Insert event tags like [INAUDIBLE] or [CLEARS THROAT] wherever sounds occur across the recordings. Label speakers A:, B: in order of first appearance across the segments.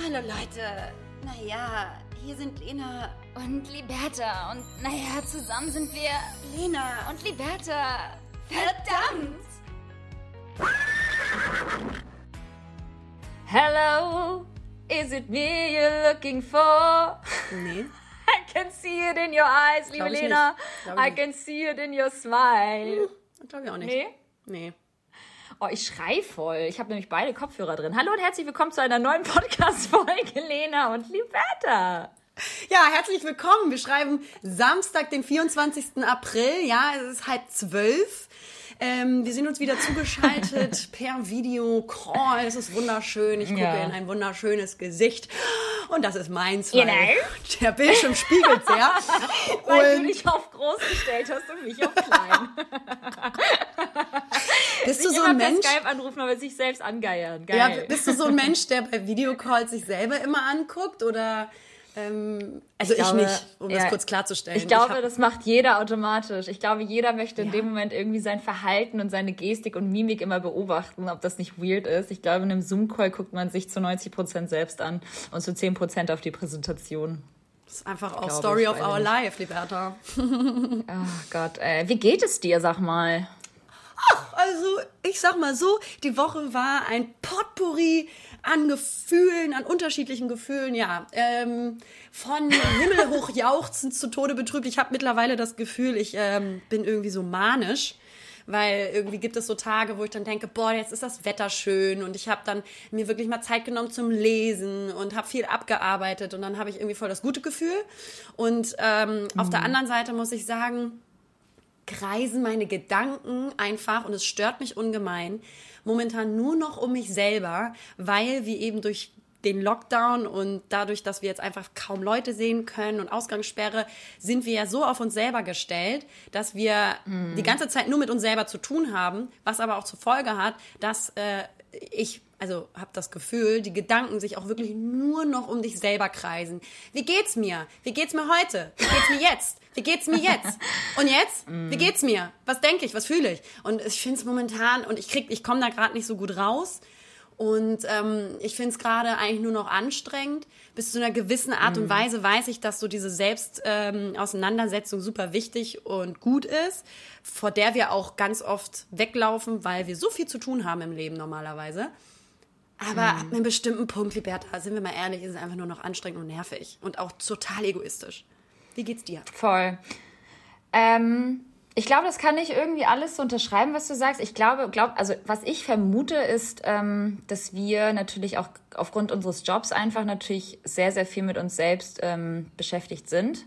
A: Hallo Leute. Naja, hier sind Lena
B: und Liberta. Und naja, zusammen sind wir
A: Lena
B: und Liberta. Verdammt! Hello, is it me you're looking for?
A: Nee. [LAUGHS]
B: I can see it in your eyes, liebe Lena. I can see it in your smile.
A: Hm, Glaube ich auch nicht.
B: Nee?
A: Nee.
B: Oh, ich schrei voll. Ich habe nämlich beide Kopfhörer drin. Hallo und herzlich willkommen zu einer neuen [LAUGHS] Podcast-Folge, Lena und Liberta.
A: Ja, herzlich willkommen. Wir schreiben Samstag, den 24. April. Ja, es ist halb zwölf. Ähm, wir sind uns wieder zugeschaltet [LAUGHS] per Video-Call. Es ist wunderschön. Ich gucke
B: Ja.
A: in ein wunderschönes Gesicht. Und das ist meins,
B: Genau.
A: weil der Bildschirm spiegelt sehr. [LAUGHS]
B: Weil du
A: Und
B: dich auf groß gestellt hast und mich auf klein. [LAUGHS]
A: bist du so ein Mensch?
B: Skype anrufen, aber sich selbst angeiern.
A: Ja,
B: Geil.
A: bist du so ein Mensch, der bei Videocalls sich selber immer anguckt? Oder ähm, also ich,
B: glaube,
A: nicht, um das
B: ja,
A: kurz klarzustellen.
B: Ich glaube,
A: hab-
B: das macht jeder automatisch. Ich glaube, jeder möchte in
A: Ja.
B: dem Moment irgendwie sein Verhalten und seine Gestik und Mimik immer beobachten, ob das nicht weird ist. Ich glaube, in einem Zoom-Call guckt man sich zu 90 Prozent selbst an und zu 10 Prozent auf die Präsentation.
A: das ist einfach auch
B: glaube
A: Story
B: ich,
A: of our
B: ich
A: life, Liberta.
B: Ach [LAUGHS] Gott, äh, wie geht es dir, sag mal?
A: Also, ich sag mal so, die Woche war ein Potpourri an Gefühlen, an unterschiedlichen Gefühlen, ja. Ähm, von himmelhoch jauchzend zu Tode betrübt. Ich habe mittlerweile das Gefühl, ich ähm, bin irgendwie so manisch. Weil irgendwie gibt es so Tage, wo ich dann denke, boah, jetzt ist das Wetter schön und ich habe dann mir wirklich mal Zeit genommen zum Lesen und habe viel abgearbeitet und dann habe ich irgendwie voll das gute Gefühl. Und ähm, auf der anderen Seite muss ich sagen, kreisen meine Gedanken einfach und es stört mich ungemein momentan nur noch um mich selber, weil wir eben durch den Lockdown und dadurch, dass wir jetzt einfach kaum Leute sehen können und Ausgangssperre, sind wir ja so auf uns selber gestellt, dass wir die ganze Zeit nur mit uns selber zu tun haben, was aber auch zur Folge hat, dass äh, ich also habe das Gefühl, die Gedanken sich auch wirklich nur noch um dich selber kreisen. Wie geht's mir? Wie geht's mir heute? Wie geht's mir jetzt? Wie geht's mir jetzt? Und jetzt? Wie geht's mir? Was denke ich? Was fühle ich? Und ich finde es momentan und ich krieg, ich komme da gerade nicht so gut raus. Und ähm, ich finde es gerade eigentlich nur noch anstrengend. Bis zu einer gewissen Art und Weise weiß ich, dass so diese Selbstauseinandersetzung ähm, super wichtig und gut ist, vor der wir auch ganz oft weglaufen, weil wir so viel zu tun haben im Leben normalerweise. Aber ab einem bestimmten Punkt, Liberta, sind wir mal ehrlich, ist es einfach nur noch anstrengend und nervig und auch total egoistisch. Wie geht's dir?
B: Voll. Ähm, ich glaube, das kann ich irgendwie alles so unterschreiben, was du sagst. Ich glaube, glaub, also was ich vermute, ist, ähm, dass wir natürlich auch aufgrund unseres Jobs einfach natürlich sehr, sehr viel mit uns selbst ähm, beschäftigt sind.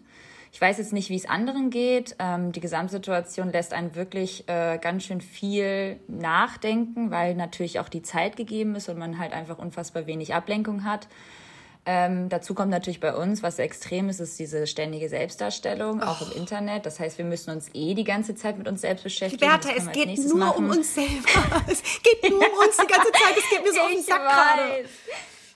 B: Ich weiß jetzt nicht, wie es anderen geht. Ähm, die Gesamtsituation lässt einen wirklich äh, ganz schön viel nachdenken, weil natürlich auch die Zeit gegeben ist und man halt einfach unfassbar wenig Ablenkung hat. Ähm, dazu kommt natürlich bei uns, was extrem ist, ist diese ständige Selbstdarstellung, auch im Internet. Das heißt, wir müssen uns eh die ganze Zeit mit uns selbst beschäftigen. Können
A: es geht nur
B: machen.
A: um uns selber. Es geht nur um uns die ganze Zeit. Es geht mir so [LAUGHS] auf den Sack gerade.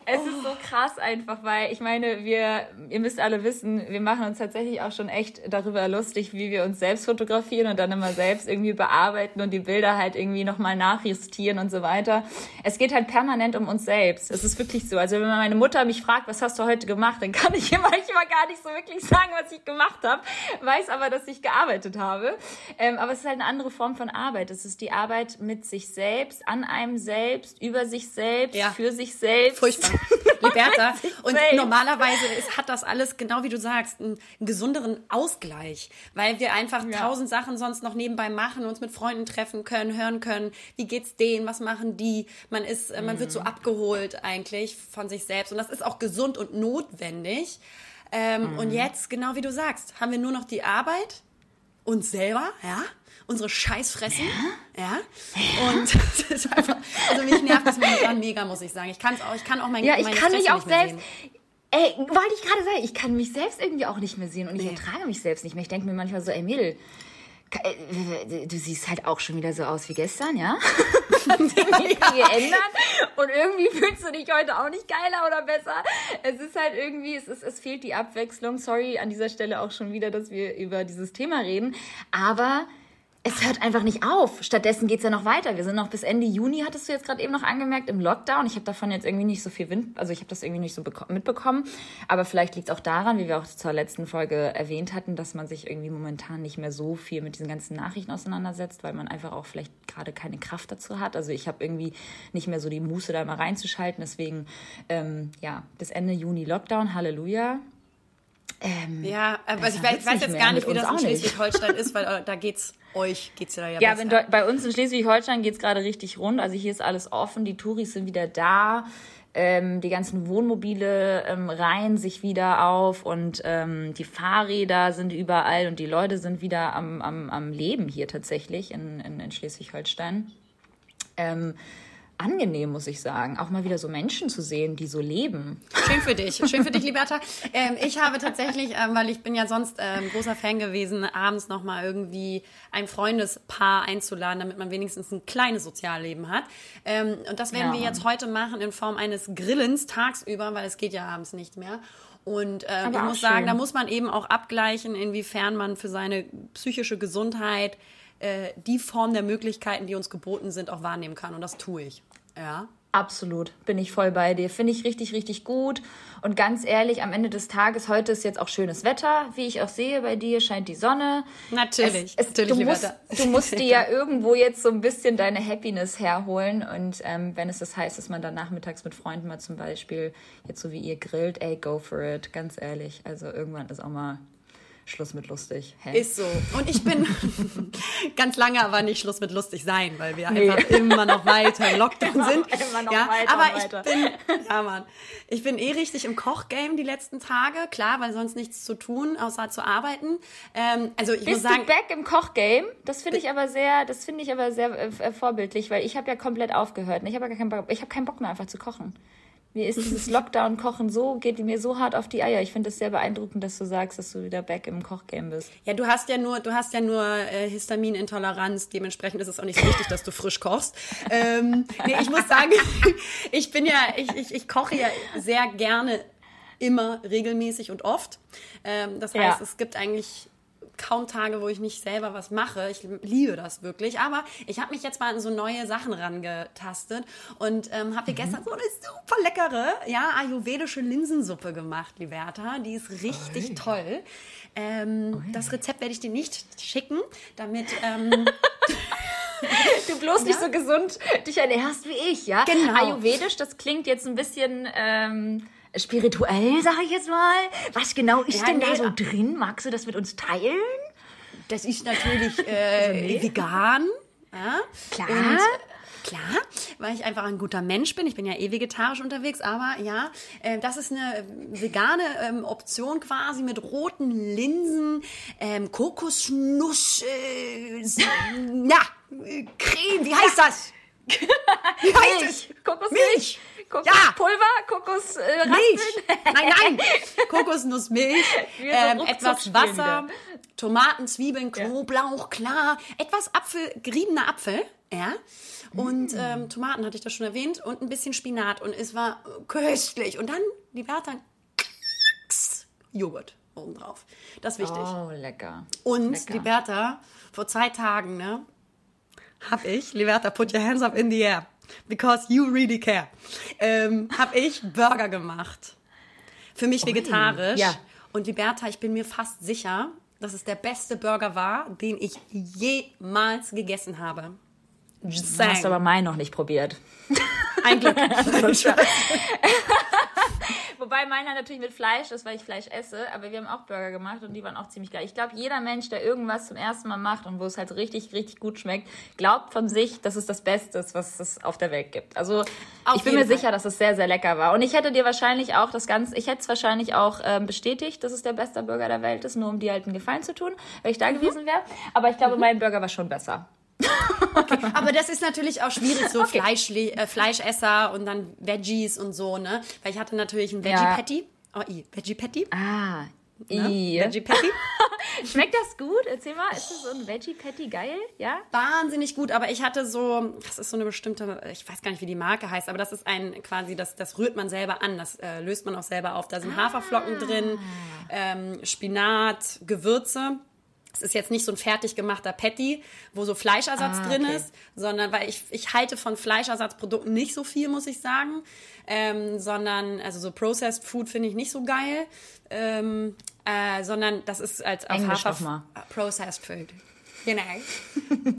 B: Es ist so krass einfach, weil ich meine, wir, ihr müsst alle wissen, wir machen uns tatsächlich auch schon echt darüber lustig, wie wir uns selbst fotografieren und dann immer selbst irgendwie bearbeiten und die Bilder halt irgendwie nochmal nachjustieren und so weiter. Es geht halt permanent um uns selbst. Es ist wirklich so. Also wenn meine Mutter mich fragt, was hast du heute gemacht, dann kann ich [LAUGHS] ihr manchmal gar nicht so wirklich sagen, was ich gemacht habe, weiß aber, dass ich gearbeitet habe. Ähm, aber es ist halt eine andere Form von Arbeit. Es ist die Arbeit mit sich selbst, an einem selbst, über sich selbst,
A: Ja.
B: für sich selbst.
A: Furchtbar. [LAUGHS] Liberta. Und normalerweise ist, hat das alles, genau wie du sagst, einen, einen gesünderen Ausgleich, weil wir einfach
B: Ja.
A: tausend Sachen sonst noch nebenbei machen, uns mit Freunden treffen können, hören können, wie geht's denen, was machen die. Man ist, äh, man wird
B: Mhm.
A: so abgeholt eigentlich von sich selbst und das ist auch gesund und notwendig. Ähm,
B: Mhm.
A: Und jetzt, genau wie du sagst, haben wir nur noch die Arbeit, uns selber, ja, unsere Scheißfressen, ja. Und [LAUGHS] das ist einfach, also mich nervt das momentan mega, muss ich sagen. Ich kann es auch, ich kann auch mein,
B: Ja, ich kann mich auch selbst. Ey, wollte ich gerade sagen, ich kann mich selbst irgendwie auch nicht mehr sehen und ich
A: Nee.
B: ertrage mich selbst nicht mehr. Ich denke mir manchmal so, ey Mädel, du siehst halt auch schon wieder so aus wie gestern, ja? [LAUGHS] Hat sich nichts geändert [LAUGHS] und irgendwie fühlst du dich heute auch nicht geiler oder besser. Es ist halt irgendwie, es, ist, es fehlt die Abwechslung. Sorry an dieser Stelle auch schon wieder, dass wir über dieses Thema reden, aber es hört einfach nicht auf. Stattdessen geht es ja noch weiter. Wir sind noch bis Ende Juni, hattest du jetzt gerade eben noch angemerkt, im Lockdown. Ich habe davon jetzt irgendwie nicht so viel Wind, also ich habe das irgendwie nicht so mitbekommen. Aber vielleicht liegt es auch daran, wie wir auch zur letzten Folge erwähnt hatten, dass man sich irgendwie momentan nicht mehr so viel mit diesen ganzen Nachrichten auseinandersetzt, weil man einfach auch vielleicht gerade keine Kraft dazu hat. Also ich habe irgendwie nicht mehr so die Muße, da mal reinzuschalten. Deswegen, ähm, ja, bis Ende Juni Lockdown, Halleluja.
A: Ähm, ja, aber ich weiß, weiß jetzt gar nicht, wie das in Schleswig-Holstein ist, weil äh, da geht's euch geht's ja
B: ja Ja, wenn, bei uns in Schleswig-Holstein geht's gerade richtig rund. Also hier ist alles offen, die Touris sind wieder da. Ähm, die ganzen Wohnmobile ähm, reihen sich wieder auf und ähm, die Fahrräder sind überall und die Leute sind wieder am, am, am Leben hier tatsächlich in, in, in Schleswig-Holstein. Ähm, angenehm, muss ich sagen, auch mal wieder so Menschen zu sehen, die so leben.
A: Schön für dich, schön für dich, [LAUGHS] Liberta. Ähm, ich habe tatsächlich, ähm, weil ich bin ja sonst ähm, großer Fan gewesen, abends noch mal irgendwie ein Freundespaar einzuladen, damit man wenigstens ein kleines Sozialleben hat. Ähm, und das werden ja. wir jetzt heute machen in Form eines Grillens tagsüber, weil es geht ja abends nicht mehr. Und ähm, ich muss sagen, da muss man eben auch abgleichen, inwiefern man für seine psychische Gesundheit äh, die Form der Möglichkeiten, die uns geboten sind, auch wahrnehmen kann. Und das tue ich. Ja.
B: Absolut, bin ich voll bei dir. Finde ich richtig, richtig gut. Und ganz ehrlich, am Ende des Tages, heute ist jetzt auch schönes Wetter. Wie ich auch sehe, bei dir scheint die Sonne.
A: Natürlich,
B: es, es,
A: natürlich
B: du, musst, du musst dir [LAUGHS] ja irgendwo jetzt so ein bisschen deine Happiness herholen. Und ähm, wenn es das heißt, dass man dann nachmittags mit Freunden mal zum Beispiel, jetzt so wie ihr grillt, ey, go for it, ganz ehrlich. Also irgendwann ist auch mal Schluss mit lustig.
A: Hä? Ist so. Und ich bin [LAUGHS] ganz lange aber nicht Schluss mit lustig sein, weil wir nee. einfach immer noch weiter im Lockdown [LAUGHS] sind. Immer noch ja, weiter aber ich bin, ja Mann, ich bin eh richtig im Kochgame die letzten Tage, klar, weil sonst nichts zu tun, außer zu arbeiten. Ähm, also ich
B: Bist
A: muss sagen,
B: du back im Kochgame? Das finde ich aber sehr, das finde ich aber sehr äh, vorbildlich, weil ich habe ja komplett aufgehört. Ich habe ja keinen Bock, ich habe keinen Bock mehr einfach zu kochen. Mir ist dieses Lockdown-Kochen so, geht mir so hart auf die Eier. Ich finde es sehr beeindruckend, dass du sagst, dass du wieder back im Kochgame bist.
A: Ja, du hast ja nur, du hast ja nur äh, Histaminintoleranz. Dementsprechend ist es auch nicht so wichtig, dass du frisch kochst. Ähm, nee, ich muss sagen, [LAUGHS] ich bin ja, ich, ich, ich koche ja sehr gerne immer regelmäßig und oft. Ähm, das heißt, ja. es gibt eigentlich kaum Tage, wo ich nicht selber was mache. Ich liebe das wirklich. Aber ich habe mich jetzt mal an so neue Sachen rangetastet und ähm, habe hier mhm. gestern so eine super leckere, ja, ayurvedische Linsensuppe gemacht, Liberta. Die ist richtig Oi. toll. Ähm, das Rezept werde ich dir nicht schicken, damit. Ähm, [LAUGHS]
B: du bloß ja? nicht so gesund dich ernährst wie ich, ja? Genau. Ayurvedisch, das klingt jetzt ein bisschen. Ähm spirituell, sag ich jetzt mal. Was genau ist ja, denn nee, da so drin? Magst du das mit uns teilen?
A: Das ist natürlich [LAUGHS] äh, also nee. vegan. Ja?
B: Klar. Und,
A: Klar, weil ich einfach ein guter Mensch bin. Ich bin ja eh vegetarisch unterwegs, aber ja, äh, das ist eine vegane ähm, Option quasi mit roten Linsen, ähm, Kokosnuss, äh, [LAUGHS] ja, Creme, wie heißt das? [LAUGHS]
B: Wie heißt Milch. es? Kokosmilch. Milch. Kokospulver, ja. Kokos äh,
A: Milch. Nein, nein. [LAUGHS] Kokosnussmilch, ähm, so etwas Wasser, Tomaten, Zwiebeln, Knoblauch, klar, etwas Apfel, geriebener Apfel, ja. Und mm. ähm, Tomaten hatte ich das schon erwähnt und ein bisschen Spinat und es war köstlich. Und dann die Bertha Joghurt obendrauf. Das ist wichtig.
B: Oh, lecker.
A: Und
B: lecker.
A: die Bertha vor zwei Tagen, ne, hab ich, Liberta, put your hands up in the air because you really care, ähm, habe ich Burger gemacht. Für mich vegetarisch. Ja. Und Liberta, ich bin mir fast sicher, dass es der beste Burger war, den ich jemals gegessen habe.
B: Just du hast aber meinen noch nicht probiert.
A: Ein Glück. [LAUGHS] [LAUGHS]
B: Wobei meiner natürlich mit Fleisch ist, weil ich Fleisch esse, aber wir haben auch Burger gemacht und die waren auch ziemlich geil. Ich glaube, jeder Mensch, der irgendwas zum ersten Mal macht und wo es halt richtig, richtig gut schmeckt, glaubt von sich, dass es das Beste ist, was es auf der Welt gibt. Also auf ich bin mir Fall. sicher, dass es sehr, sehr lecker war. Und ich hätte dir wahrscheinlich auch das Ganze, ich hätte es wahrscheinlich auch ähm, bestätigt, dass es der beste Burger der Welt ist, nur um dir halt einen Gefallen zu tun, wenn ich da mhm. gewesen wäre. Aber ich glaube, mhm. mein Burger war schon besser.
A: Okay, [LAUGHS] aber das ist natürlich auch schwierig, so okay. Fleisch, äh, Fleischesser und dann Veggies und so, ne? Weil ich hatte natürlich ein Veggie Patty. Oh, i, Veggie Patty.
B: Ah,
A: Ne? Veggie Patty. [LAUGHS]
B: Schmeckt das gut? Erzähl mal, ist das so ein Veggie Patty geil? Ja?
A: Wahnsinnig gut, aber ich hatte so, das ist so eine bestimmte, ich weiß gar nicht, wie die Marke heißt, aber das ist ein quasi, das, das rührt man selber an, das äh, löst man auch selber auf. Da sind ah. Haferflocken drin, ähm, Spinat, Gewürze es ist jetzt nicht so ein fertig gemachter Patty, wo so Fleischersatz
B: Ah,
A: drin
B: okay.
A: ist, sondern weil ich, ich halte von Fleischersatzprodukten nicht so viel, muss ich sagen. Ähm, sondern, also so Processed Food finde ich nicht so geil. Ähm, äh, sondern das ist als auf
B: Englisch
A: Hafer. Processed Food. Genau.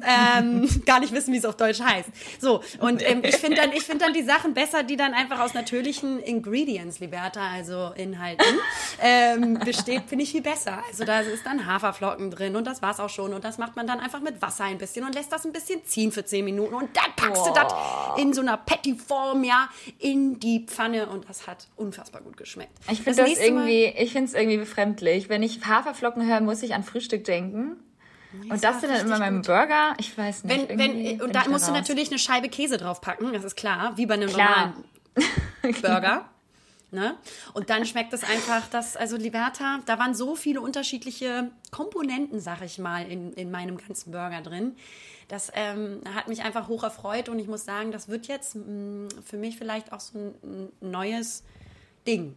A: ähm, gar nicht wissen, wie es auf Deutsch heißt. So, und ähm, ich finde dann, ich finde dann die Sachen besser, die dann einfach aus natürlichen Ingredients, Liberta, also Inhalten, ähm, besteht, finde ich viel besser. Also da ist dann Haferflocken drin und das war's auch schon. Und das macht man dann einfach mit Wasser ein bisschen und lässt das ein bisschen ziehen für 10 Minuten. Und dann packst du das in so einer Patty-Form, ja, in die Pfanne und das hat unfassbar gut geschmeckt.
B: Ich finde das,
A: Mal-
B: irgendwie, ich finde es irgendwie befremdlich. Wenn ich Haferflocken höre, muss ich an Frühstück denken. Und das sind dann immer
A: richtig
B: mein
A: gut.
B: Burger. Ich weiß nicht.
A: Wenn, wenn, und da
B: da
A: musst du
B: raus.
A: natürlich eine Scheibe Käse draufpacken, das ist klar, wie bei einem
B: Klar.
A: normalen [LAUGHS] Burger. Ne? Und dann schmeckt es einfach, dass, also Liberta, da waren so viele unterschiedliche Komponenten, sag ich mal, in, in meinem ganzen Burger drin. Das ähm, hat mich einfach hoch erfreut und ich muss sagen, das wird jetzt mh, für mich vielleicht auch so ein, ein neues Ding.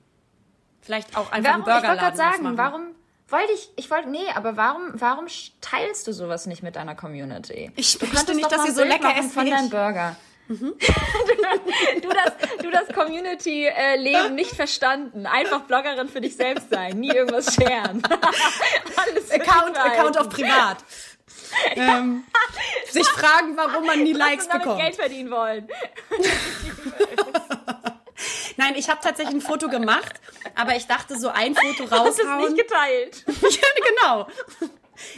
A: Vielleicht auch einfach
B: Warum,
A: einen
B: ich wollte gerade
A: Burgerladen
B: sagen, warum wollte ich, ich wollte, nee, aber warum, warum teilst du sowas nicht mit deiner Community?
A: Ich
B: Du
A: möchte nicht, dass sie so lecker essen
B: von deinem. Burger. [LAUGHS] du, das, du das Community-Leben nicht verstanden. Einfach Bloggerin für dich selbst sein. Nie irgendwas scheren. [LAUGHS] Alles
A: Account. Account auf privat. ähm, sich fragen, warum man nie Likes bekommt.
B: Geld verdienen wollen. [LAUGHS]
A: Nein, ich habe tatsächlich ein Foto gemacht, aber ich dachte, so ein Foto
B: Hast es
A: raushauen.
B: nicht geteilt. [LAUGHS]
A: ja, genau.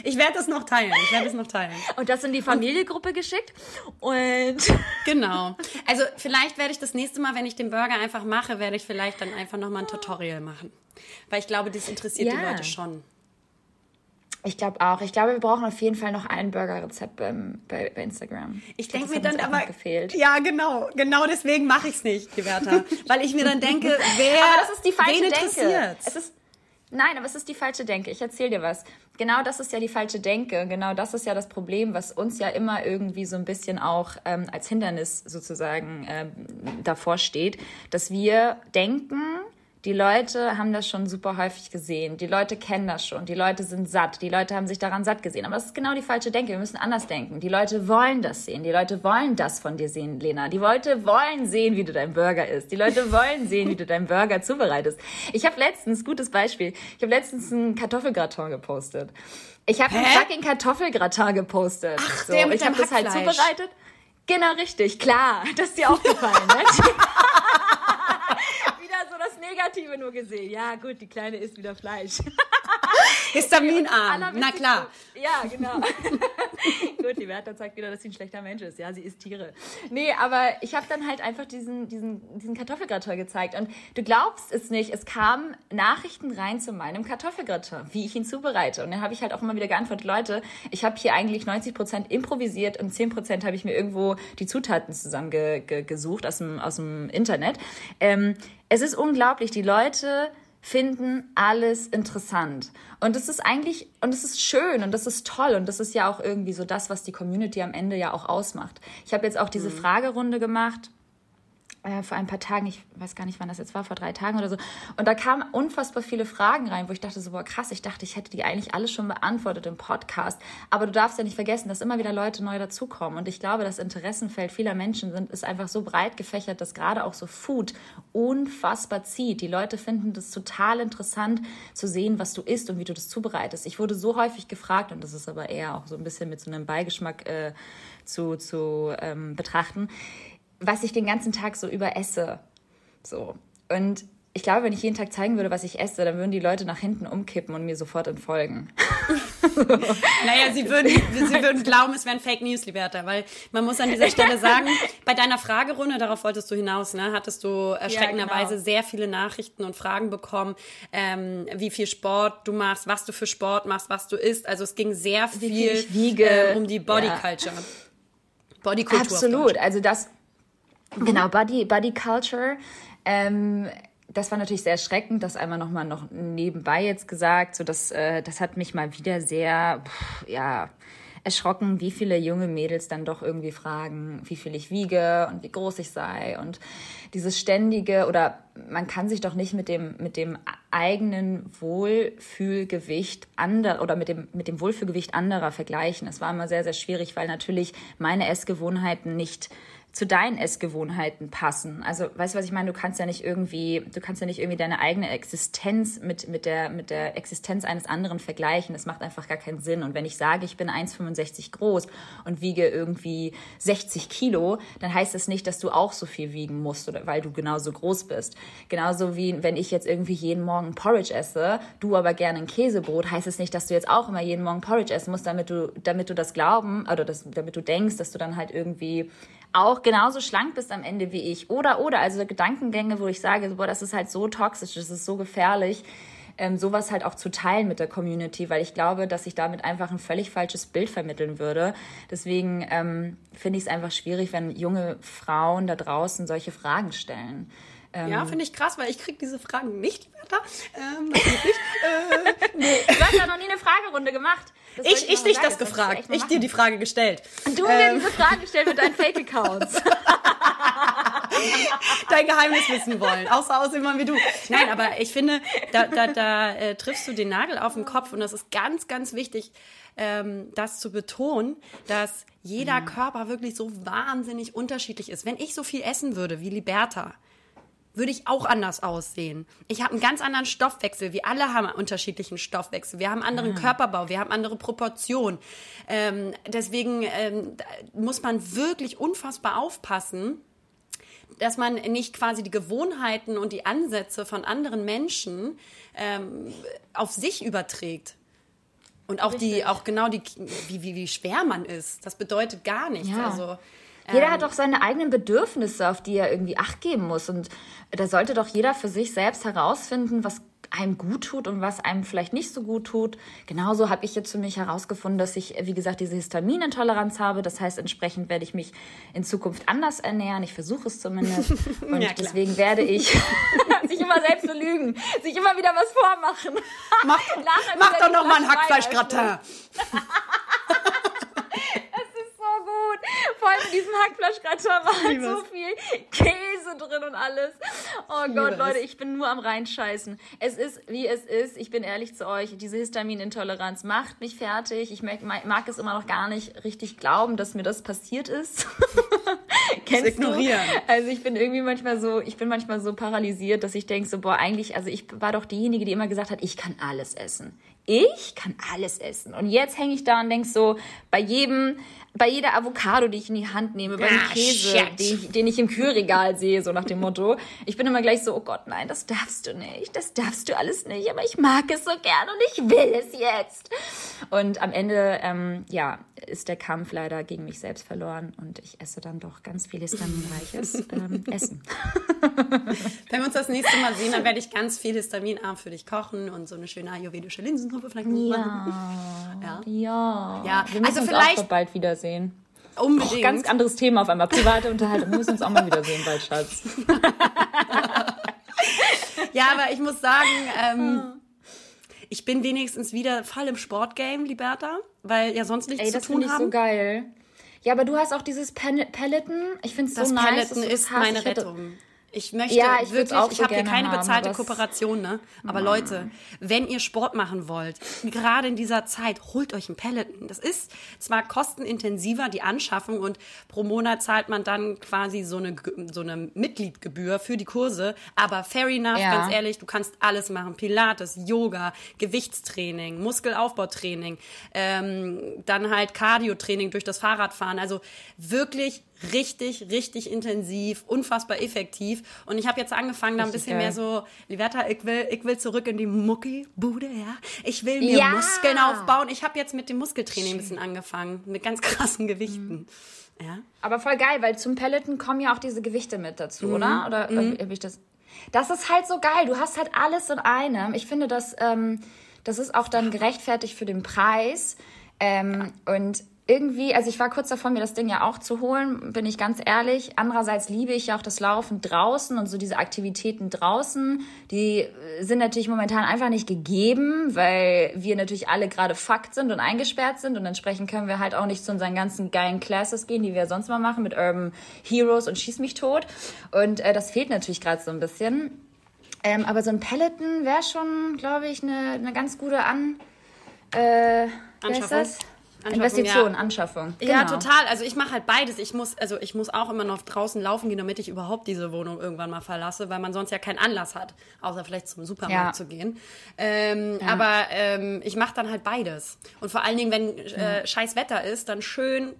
A: Ich werde es noch teilen. Ich werde es noch teilen.
B: Und das in die Familiengruppe geschickt. Und [LAUGHS]
A: Genau. Also vielleicht werde ich das nächste Mal, wenn ich den Burger einfach mache, werde ich vielleicht dann einfach nochmal ein Tutorial machen. Weil ich glaube, das interessiert die
B: Ja.
A: Leute schon.
B: Ich glaube auch. Ich glaube, wir brauchen auf jeden Fall noch ein Burgerrezept beim, bei, bei Instagram.
A: Ich denke mir dann aber,
B: gefehlt.
A: ja genau, genau deswegen mache ich es nicht, Gewerter, [LAUGHS] weil ich mir dann denke, wer,
B: Aber das ist die falsche
A: wen
B: Denke. Es ist Nein, aber es ist die falsche Denke. Ich erzähle dir was. Genau das ist ja die falsche Denke. Genau das ist ja das Problem, was uns ja immer irgendwie so ein bisschen auch ähm, als Hindernis sozusagen ähm, davor steht, dass wir denken, die Leute haben das schon super häufig gesehen. Die Leute kennen das schon. Die Leute sind satt. Die Leute haben sich daran satt gesehen. Aber das ist genau die falsche Denke. Wir müssen anders denken. Die Leute wollen das sehen. Die Leute wollen das von dir sehen, Lena. Die Leute wollen sehen, wie du dein Burger isst. Die Leute wollen sehen, wie du deinen Burger zubereitest. Ich habe letztens, gutes Beispiel, ich habe letztens einen Kartoffelgratin gepostet. Ich habe einen fucking Kartoffelgratin gepostet. Ach,
A: der mit
B: ich habe das halt zubereitet. Genau, richtig, klar. [LAUGHS] Das ist dir aufgefallen, ne? [LAUGHS] Negative nur gesehen. Ja, gut, die Kleine isst wieder Fleisch. [LAUGHS]
A: Histaminarm, na klar.
B: Ja, genau. [LAUGHS] Gut, die Werther zeigt wieder, dass sie ein schlechter Mensch ist. Ja, sie isst Tiere. Nee, aber ich habe dann halt einfach diesen, diesen, diesen Kartoffelgratin gezeigt. Und du glaubst es nicht, es kamen Nachrichten rein zu meinem Kartoffelgratin, wie ich ihn zubereite. Und dann habe ich halt auch immer wieder geantwortet, Leute, ich habe hier eigentlich 90% improvisiert und 10% habe ich mir irgendwo die Zutaten zusammengesucht ge gesucht aus, dem, aus dem Internet. Ähm, es ist unglaublich, die Leute finden alles interessant. Und es ist eigentlich, und es ist schön und das ist toll und das ist ja auch irgendwie so das, was die Community am Ende ja auch ausmacht. Ich habe jetzt auch diese Fragerunde gemacht äh, vor ein paar Tagen, ich weiß gar nicht, wann das jetzt war, vor drei Tagen oder so. Und da kamen unfassbar viele Fragen rein, wo ich dachte so, boah, krass, ich dachte, ich hätte die eigentlich alle schon beantwortet im Podcast. Aber du darfst ja nicht vergessen, dass immer wieder Leute neu dazukommen. Und ich glaube, das Interessenfeld vieler Menschen sind, ist einfach so breit gefächert, dass gerade auch so Food unfassbar zieht. Die Leute finden das total interessant zu sehen, was du isst und wie du das zubereitest. Ich wurde so häufig gefragt, und das ist aber eher auch so ein bisschen mit so einem Beigeschmack äh, zu, zu ähm, betrachten, was ich den ganzen Tag so über esse. So. Und ich glaube, wenn ich jeden Tag zeigen würde, was ich esse, dann würden die Leute nach hinten umkippen und mir sofort entfolgen. [LAUGHS]
A: Naja, sie würden, sie würden glauben, es wären Fake News, Liberta, weil man muss an dieser Stelle sagen, bei deiner Fragerunde, darauf wolltest du hinaus, ne, hattest du erschreckenderweise
B: genau.
A: sehr viele Nachrichten und Fragen bekommen, ähm, wie viel Sport du machst, was du für Sport machst, was du isst. Also es ging sehr viel,
B: viel
A: ähm, um die Body
B: Ja.
A: Culture. Bodykultur. auf
B: Absolut. Also das, genau, Body, Body Culture. Ähm, das war natürlich sehr erschreckend, das einmal nochmal noch nebenbei jetzt gesagt. So, das, äh, das hat mich mal wieder sehr, pff, ja, erschrocken, wie viele junge Mädels dann doch irgendwie fragen, wie viel ich wiege und wie groß ich sei und dieses ständige oder man kann sich doch nicht mit dem mit dem eigenen Wohlfühlgewicht anderer oder mit dem, mit dem Wohlfühlgewicht anderer vergleichen. Es war immer sehr, sehr schwierig, weil natürlich meine Essgewohnheiten nicht zu deinen Essgewohnheiten passen. Also, weißt du, was ich meine? Du kannst ja nicht irgendwie, du kannst ja nicht irgendwie deine eigene Existenz mit, mit der, mit der Existenz eines anderen vergleichen. Das macht einfach gar keinen Sinn. Und wenn ich sage, ich bin 1,65 groß und wiege irgendwie 60 Kilo, dann heißt das nicht, dass du auch so viel wiegen musst oder weil du genauso groß bist. Genauso wie wenn ich jetzt irgendwie jeden Morgen Porridge esse, du aber gerne ein Käsebrot, heißt es nicht, dass du jetzt auch immer jeden Morgen Porridge essen musst, damit du, damit du das glauben oder das, damit du denkst, dass du dann halt irgendwie auch genauso schlank bist am Ende wie ich. Oder, oder, also Gedankengänge, wo ich sage, boah, das ist halt so toxisch, das ist so gefährlich, ähm, sowas halt auch zu teilen mit der Community, weil ich glaube, dass ich damit einfach ein völlig falsches Bild vermitteln würde. Deswegen ähm, finde ich es einfach schwierig, wenn junge Frauen da draußen solche Fragen stellen.
A: Ähm, ja, finde ich krass, weil ich kriege diese Fragen nicht, Bertha. Ähm, nicht. äh,
B: nee. [LAUGHS] Du hast ja noch nie eine Fragerunde gemacht.
A: Das ich ich dich das gefragt. Ich dir die Frage gestellt.
B: Und du ähm. mir diese Frage gestellt mit deinen Fake-Accounts. [LAUGHS]
A: Dein Geheimnis wissen wollen. Außer aus jemand wie du. Nein, aber ich finde, da, da, da äh, triffst du den Nagel auf den Kopf und das ist ganz, ganz wichtig, ähm, das zu betonen, dass jeder mhm. Körper wirklich so wahnsinnig unterschiedlich ist. Wenn ich so viel essen würde wie Liberta, würde ich auch anders aussehen. Ich habe einen ganz anderen Stoffwechsel. Wir alle haben einen unterschiedlichen Stoffwechsel. Wir haben einen anderen ah. Körperbau, wir haben andere Proportionen. Ähm, deswegen ähm, muss man wirklich unfassbar aufpassen, dass man nicht quasi die Gewohnheiten und die Ansätze von anderen Menschen ähm, auf sich überträgt. Und auch Richtig. die, auch genau die, wie, wie, wie schwer man ist. Das bedeutet gar nichts. Ja. Also
B: jeder ähm, hat doch seine eigenen Bedürfnisse, auf die er irgendwie Acht geben muss. Und da sollte doch jeder für sich selbst herausfinden, was einem gut tut und was einem vielleicht nicht so gut tut. Genauso habe ich jetzt für mich herausgefunden, dass ich, wie gesagt, diese Histaminintoleranz habe. Das heißt, entsprechend werde ich mich in Zukunft anders ernähren. Ich versuche es zumindest. [LAUGHS] Und ja, deswegen werde ich [LAUGHS] sich immer selbst so lügen, sich immer wieder was vormachen.
A: Mach, [LAUGHS] mach doch noch mal ein Hackfleischgratin.
B: Diesem Hackfleischgratin war halt so viel Käse drin und alles. Oh ich Gott, Leute, ich bin nur am reinscheißen. Es ist, wie es ist. Ich bin ehrlich zu euch. Diese Histaminintoleranz macht mich fertig. Ich mag, mag es immer noch gar nicht richtig glauben, dass mir das passiert ist. [LAUGHS] Kennst das ignorieren. Du? Also ich bin irgendwie manchmal so, ich bin manchmal so paralysiert, dass ich denke so, boah, eigentlich, also ich war doch diejenige, die immer gesagt hat, ich kann alles essen. Ich kann alles essen. Und jetzt hänge ich da und denke so, bei jedem, bei jeder Avocado, die ich in die Hand nehme, bei dem ah, Käse, den ich, den ich, im Kühlregal sehe, so nach dem Motto. Ich bin immer gleich so, oh Gott, nein, das darfst du nicht, das darfst du alles nicht, aber ich mag es so gern und ich will es jetzt. Und am Ende, ähm, ja, ist der Kampf leider gegen mich selbst verloren und ich esse dann doch ganz viel histaminreiches ähm, [LAUGHS] Essen.
A: Wenn wir uns das nächste Mal sehen, dann [LAUGHS] werde ich ganz viel histaminarm für dich kochen und so eine schöne ayurvedische Linsensuppe vielleicht
B: ja.
A: machen. [LAUGHS]
B: Ja. Ja. ja. Wir müssen also vielleicht auch bald wiedersehen.
A: Unbedingt.
B: Oh, ganz anderes Thema auf einmal. Private Unterhaltung. Wir müssen uns auch mal wiedersehen bald, Schatz. [LAUGHS]
A: ja, aber ich muss sagen, ähm, ich bin wenigstens wieder voll im Sportgame, Liberta, weil ja sonst nichts Ey, zu tun haben. das
B: finde ich so geil. Ja, aber du hast auch dieses Peloton. Ich finde es so nice.
A: Das Peloton ist meine Rettung. Ich möchte ja, ich wirklich, auch so ich habe hier keine haben, bezahlte Kooperation, ne? Aber mm. Leute, wenn ihr Sport machen wollt, gerade in dieser Zeit, holt euch ein Peloton. Das ist zwar kostenintensiver, die Anschaffung, und pro Monat zahlt man dann quasi so eine, so eine Mitgliedgebühr für die Kurse, aber fair enough, ja. ganz ehrlich, du kannst alles machen. Pilates, Yoga, Gewichtstraining, Muskelaufbautraining, ähm, dann halt Cardio-Training durch das Fahrradfahren. Also wirklich richtig, richtig intensiv, unfassbar effektiv. Und ich habe jetzt angefangen, da ein bisschen geil. mehr so, Liberta, ich will, ich will zurück in die Mucki-Bude, ja. Ich will mir ja. Muskeln aufbauen. Ich habe jetzt mit dem Muskeltraining ein bisschen angefangen, mit ganz [LAUGHS] krassen Gewichten. Mhm. Ja.
B: Aber voll geil, weil zum Pelleten kommen ja auch diese Gewichte mit dazu, mhm. oder? Oder mhm. habe ich das? Das ist halt so geil. Du hast halt alles in einem. Ich finde, das, ähm, das ist auch dann gerechtfertigt für den Preis. Ähm, ja. Und irgendwie, also ich war kurz davor, mir das Ding ja auch zu holen, bin ich ganz ehrlich. Andererseits liebe ich ja auch das Laufen draußen und so diese Aktivitäten draußen. Die sind natürlich momentan einfach nicht gegeben, weil wir natürlich alle gerade fucked sind und eingesperrt sind und entsprechend können wir halt auch nicht zu unseren ganzen geilen Classes gehen, die wir sonst mal machen mit Urban Heroes und Schieß mich tot. Und äh, das fehlt natürlich gerade so ein bisschen. Ähm, aber so ein Peloton wäre schon, glaube ich, eine, eine ganz gute An. Äh, wie das? Investition,
A: ja.
B: Anschaffung.
A: Ja,
B: Genau.
A: total. Also ich mache halt beides. Ich muss, also ich muss auch immer noch draußen laufen gehen, damit ich überhaupt diese Wohnung irgendwann mal verlasse, weil man sonst ja keinen Anlass hat, außer vielleicht zum Supermarkt
B: Ja.
A: zu gehen. Ähm, Aber ähm, ich mache dann halt beides. Und vor allen Dingen, wenn äh, scheiß Wetter ist, dann schön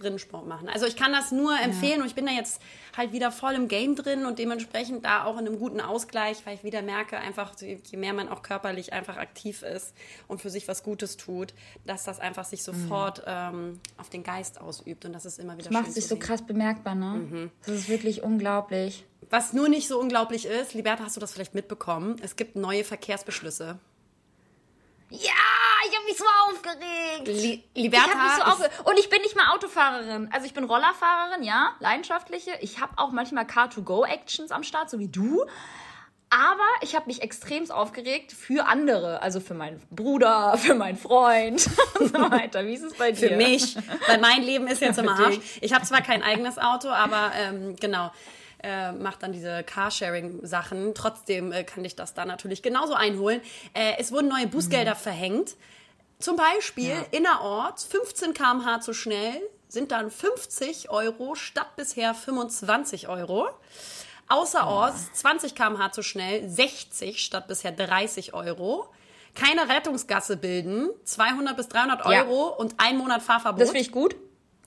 A: drin Sport machen. Also ich kann das nur empfehlen und ich bin da jetzt halt wieder voll im Game drin und dementsprechend da auch in einem guten Ausgleich, weil ich wieder merke, einfach je mehr man auch körperlich einfach aktiv ist und für sich was Gutes tut, dass das einfach sich sofort ähm, auf den Geist ausübt und das ist immer wieder
B: Macht
A: schön
B: sich
A: zu
B: so
A: sehen.
B: krass bemerkbar, ne? Das ist wirklich unglaublich.
A: Was nur nicht so unglaublich ist, Liberta, hast du das vielleicht mitbekommen? Es gibt neue Verkehrsbeschlüsse.
B: Ja, ich habe mich so aufgeregt.
A: Li
B: Ich
A: Liberta,
B: habe mich so aufgeregt. Und ich bin nicht mal Autofahrerin. Also ich bin Rollerfahrerin, ja, leidenschaftliche. Ich habe auch manchmal Car-to-Go-Actions am Start, so wie du. Aber ich habe mich extremst aufgeregt für andere. Also für meinen Bruder, [LAUGHS] für meinen Freund [LAUGHS] und so weiter. Wie ist es bei dir?
A: für mich, weil mein Leben ist jetzt [LAUGHS] im Arsch. Ich habe zwar kein eigenes Auto, aber ähm, genau, äh, mache dann diese Carsharing-Sachen. Trotzdem äh, kann ich das da natürlich genauso einholen. Äh, es wurden neue Bußgelder verhängt. Zum Beispiel innerorts 15 km/h zu schnell sind dann 50 Euro statt bisher 25 Euro. Außerorts 20 km/h zu schnell 60 statt bisher 30 Euro. Keine Rettungsgasse bilden 200 bis 300
B: Ja.
A: Euro und ein Monat Fahrverbot.
B: Das finde ich gut.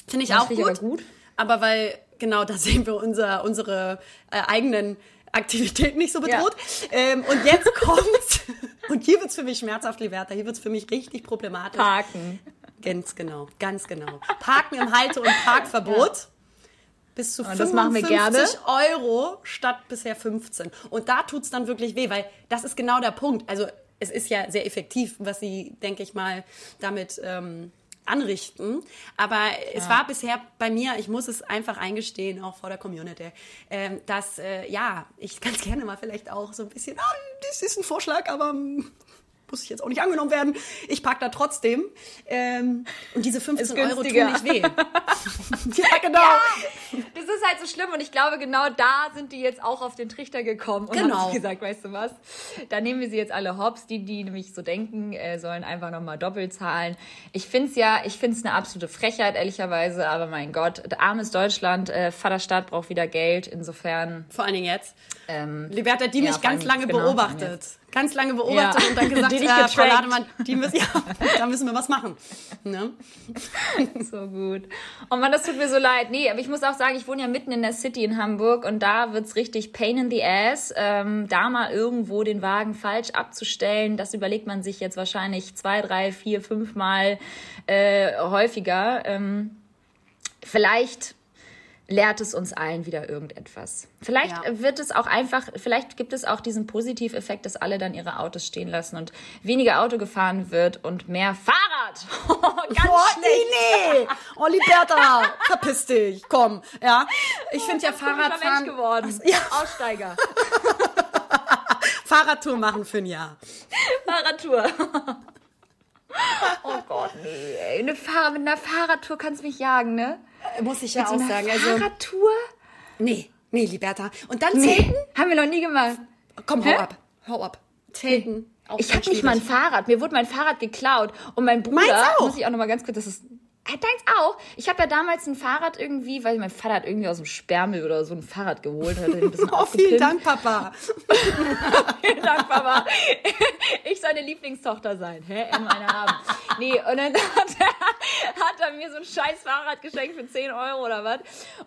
A: Finde ich
B: das
A: auch
B: finde ich
A: gut.
B: aber gut.
A: Aber weil, genau, da sehen wir unser, unsere äh, eigenen Aktivitäten nicht so bedroht. Ähm, und jetzt [LAUGHS] kommt's. und hier wird's für mich schmerzhaft, Liberta. Hier wird's für mich richtig problematisch.
B: Parken.
A: Ganz genau, ganz genau. Parken im Halte- und Parkverbot. Bis zu
B: Und das machen wir
A: 55 Euro statt bisher 15. Und da tut's dann wirklich weh, weil das ist genau der Punkt. Also es ist ja sehr effektiv, was sie, denke ich mal, damit ähm, anrichten. Aber es war bisher bei mir, ich muss es einfach eingestehen, auch vor der Community, ähm, dass, äh, ja, ich [LAUGHS] ganz gerne mal vielleicht auch so ein bisschen, ah, das ist ein Vorschlag, aber ähm, muss ich jetzt auch nicht angenommen werden. Ich park da trotzdem. Ähm, und diese 15 Euro tun nicht weh. [LAUGHS] [LAUGHS] ja, genau.
B: Das ist halt so schlimm und ich glaube, genau da sind die jetzt auch auf den Trichter gekommen und
A: Genau.
B: haben gesagt, weißt du was, da nehmen wir sie jetzt alle hops, die, die nämlich so denken, äh, sollen einfach nochmal doppelt zahlen. Ich find's ja, ich find's eine absolute Frechheit, ehrlicherweise, aber mein Gott, armes Deutschland, äh, Vaterstaat braucht wieder Geld, insofern,
A: Vor allen Dingen jetzt.
B: ähm,
A: Liberta die
B: Ja,
A: mich ganz lange
B: genau,
A: beobachtet. Ganz lange beobachtet
B: Ja.
A: und dann gesagt, [LAUGHS]
B: Die
A: äh, Frau. Lademann, die müssen, ja, da müssen wir was machen. Ne? [LAUGHS]
B: So gut. Oh Mann, das tut mir so leid. Nee, aber ich muss auch sagen, ich wohne ja mitten in der City in Hamburg und da wird's richtig pain in the ass, ähm, da mal irgendwo den Wagen falsch abzustellen. Das überlegt man sich jetzt wahrscheinlich zwei, drei, vier, fünf Mal äh, häufiger. Ähm, vielleicht lehrt es uns allen wieder irgendetwas. Vielleicht
A: Ja.
B: wird es auch einfach, vielleicht gibt es auch diesen Positiveffekt, dass alle dann ihre Autos stehen lassen und weniger Auto gefahren wird und mehr Fahrrad. [LAUGHS] Ganz
A: Oh,
B: schlecht.
A: nee, nee. Oh, Liberta, verpiss dich. Komm, ja. Ich finde ja
B: Komischer Mensch
A: Fahrradfahren,
B: geworden. [LAUGHS]
A: Ja.
B: Aussteiger.
A: Fahrradtour machen für ein Jahr.
B: Fahrradtour. [LAUGHS] oh Gott, nee. ey. Eine Fahr mit einer Fahrradtour kannst du mich jagen, ne?
A: Muss ich ja
B: So
A: auch
B: eine
A: sagen. Also,
B: Fahrradtour?
A: nee, nee, Liberta. Und dann
B: Nee,
A: Zelten?
B: haben wir noch nie gemacht.
A: Komm, hau
B: Hä?
A: ab. Hau ab. Zelten. Auch
B: Ich habe nicht mal ein. Fahrrad. Mir wurde mein Fahrrad geklaut. Und mein Bruder, muss ich auch noch mal ganz kurz, das ist Deins auch. Ich habe ja damals ein Fahrrad irgendwie, weil mein Vater hat irgendwie aus dem Sperrmüll oder so ein Fahrrad geholt. Hat ein bisschen [LAUGHS]
A: Oh, vielen. Dank, Papa. [LAUGHS]
B: Vielen Dank, Papa. Ich seine Lieblingstochter sein. Hä? Er nur eine haben. Nee, und dann hat er, hat er mir so ein scheiß Fahrrad geschenkt für 10 Euro oder was.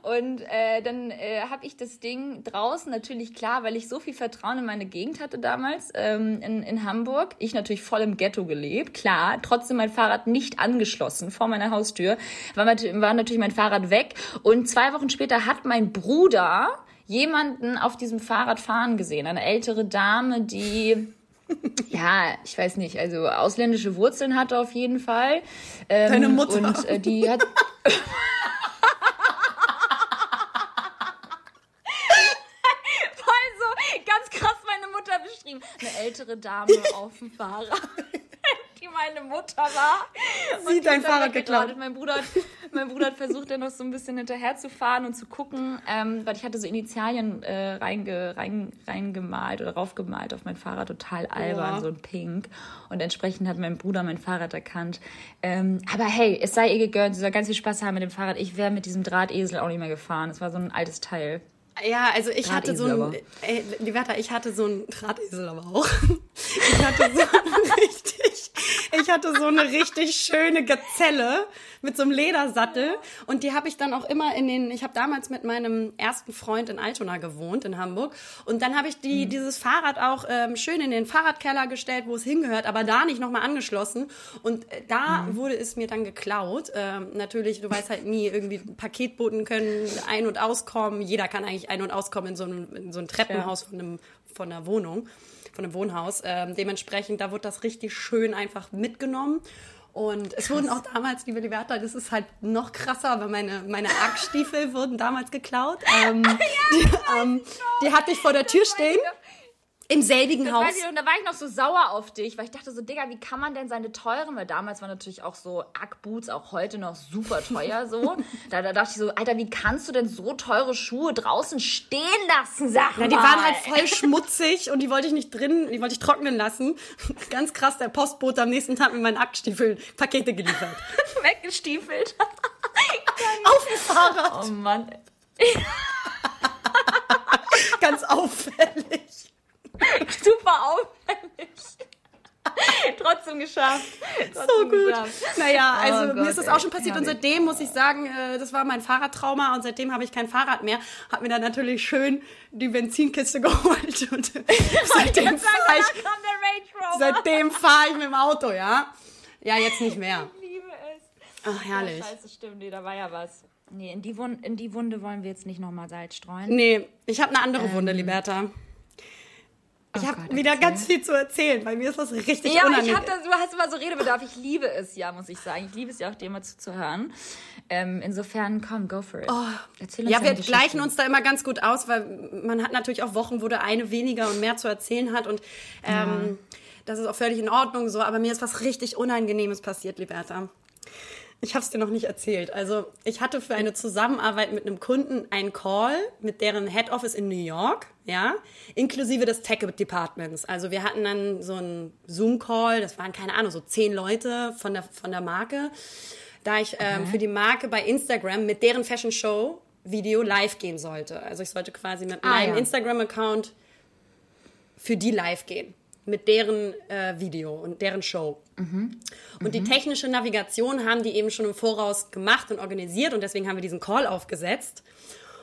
B: Und äh, dann äh, habe ich das Ding draußen natürlich klar, weil ich so viel Vertrauen in meine Gegend hatte damals ähm, in, in Hamburg. Ich natürlich voll im Ghetto gelebt, klar. Trotzdem mein Fahrrad nicht angeschlossen vor meiner Haustür. War, natürlich mein Fahrrad weg. Und zwei Wochen später hat mein Bruder jemanden auf diesem Fahrrad fahren gesehen. Eine ältere Dame, die [LAUGHS] ja, ich weiß nicht, also ausländische Wurzeln hatte auf jeden Fall. Ähm,
A: Deine Mutter.
B: Und äh, die hat. [LAUGHS] Voll so ganz krass meine Mutter beschrieben. Eine ältere Dame auf dem Fahrrad. [LAUGHS] Die meine Mutter war. [LAUGHS]
A: Sie
B: die
A: dein Fahrrad geklaut.
B: Mein Bruder, hat, mein Bruder hat versucht, dann noch so ein bisschen hinterher zu fahren und zu gucken, ähm, weil ich hatte so Initialien äh, reinge, rein, reingemalt oder raufgemalt auf mein Fahrrad, total albern, oh. so ein Pink. Und entsprechend hat mein Bruder mein Fahrrad erkannt. Ähm, aber hey, es sei ihr gegönnt, sie soll ganz viel Spaß haben mit dem Fahrrad. Ich wäre mit diesem Drahtesel auch nicht mehr gefahren. Es war so ein altes Teil.
A: Ja, also ich hatte so ein, ey, Liberta, ich hatte so ein Drahtesel aber auch. [LAUGHS] Ich hatte so [LAUGHS] richtig, ich hatte so eine richtig schöne Gazelle mit so einem Ledersattel und die habe ich dann auch immer in den, ich habe damals mit meinem ersten Freund in Altona gewohnt, in Hamburg und dann habe ich die, mhm. dieses Fahrrad auch ähm, schön in den Fahrradkeller gestellt, wo es hingehört, aber da nicht nochmal angeschlossen und äh, da mhm. wurde es mir dann geklaut. Ähm, natürlich, du weißt halt nie, irgendwie Paketboten können ein- und auskommen, jeder kann eigentlich ein- und auskommen in so einem, in so einem Treppenhaus ja. von, einem, von einer Wohnung von einem Wohnhaus. Ähm, dementsprechend, da wurde das richtig schön einfach mitgenommen. Und es Krass. wurden auch damals, liebe Liberta, das ist halt noch krasser, aber meine, meine Ackstiefel [LAUGHS] wurden damals geklaut. Ähm, [LAUGHS] ja, die, ähm, die hatte ich vor der Tür stehen. Im selbigen das Haus.
B: Ich, und da war ich noch so sauer auf dich, weil ich dachte so, Digga, wie kann man denn seine teuren, weil damals waren natürlich auch so Ack-Boots auch heute noch super teuer so. [LAUGHS] da, da dachte ich so, Alter, wie kannst du denn so teure Schuhe draußen stehen lassen, sag
A: mal. Ja, die waren halt voll [LAUGHS] schmutzig und die wollte ich nicht drin, die wollte ich trocknen lassen. Ganz krass, der Postbote am nächsten Tag mit meinen Ackstiefeln Pakete geliefert. [LAUGHS]
B: Weggestiefelt.
A: auf dem Fahrrad.
B: Oh Mann.
A: Ganz auffällig. [LAUGHS]
B: Super auffällig. Trotzdem geschafft.
A: Trotzdem so gut. Geschafft. Naja, also oh Gott, mir ist das auch schon passiert und seitdem muss ich sagen, äh, das war mein Fahrradtrauma und seitdem habe ich kein Fahrrad mehr. Hab mir dann natürlich schön die Benzinkiste [LAUGHS] geholt und seitdem fahre ich, seitdem fahre ich mit dem Auto, ja. Ja, jetzt nicht mehr.
B: Ich liebe es.
A: Ach, herrlich.
B: Oh, scheiße, stimmt, nee, da war ja was. Nee, in die, Wunde, in die Wunde wollen wir jetzt nicht nochmal Salz streuen.
A: Nee, ich habe eine andere ähm, Wunde, Liberta. Ich oh habe wieder ganz viel zu erzählen, weil mir ist das richtig
B: ja,
A: unangenehm.
B: Ja, du hast immer so Redebedarf. Ich liebe es ja, muss ich sagen. Ich liebe es ja auch, dir immer zuzuhören. Ähm, insofern, komm, go for it.
A: Oh. Erzähl uns ja, wir gleichen uns da immer ganz gut aus, weil man hat natürlich auch Wochen, wo der eine weniger und mehr zu erzählen hat und ähm, ja. das ist auch völlig in Ordnung so. Aber mir ist was richtig Unangenehmes passiert, Liberta. Ich habe es dir noch nicht erzählt. Also ich hatte für eine Zusammenarbeit mit einem Kunden einen Call mit deren Head Office in New York, ja, inklusive des Tech Departments. Also wir hatten dann so einen Zoom Call. Das waren keine Ahnung so zehn Leute von der von der Marke, da ich ähm, okay. für die Marke bei Instagram mit deren Fashion Show Video live gehen sollte. Also ich sollte quasi mit ah, meinem ja. Instagram Account für die live gehen mit deren äh, Video und deren Show. Mhm. Und mhm. die technische Navigation haben die eben schon im Voraus gemacht und organisiert und deswegen haben wir diesen Call aufgesetzt.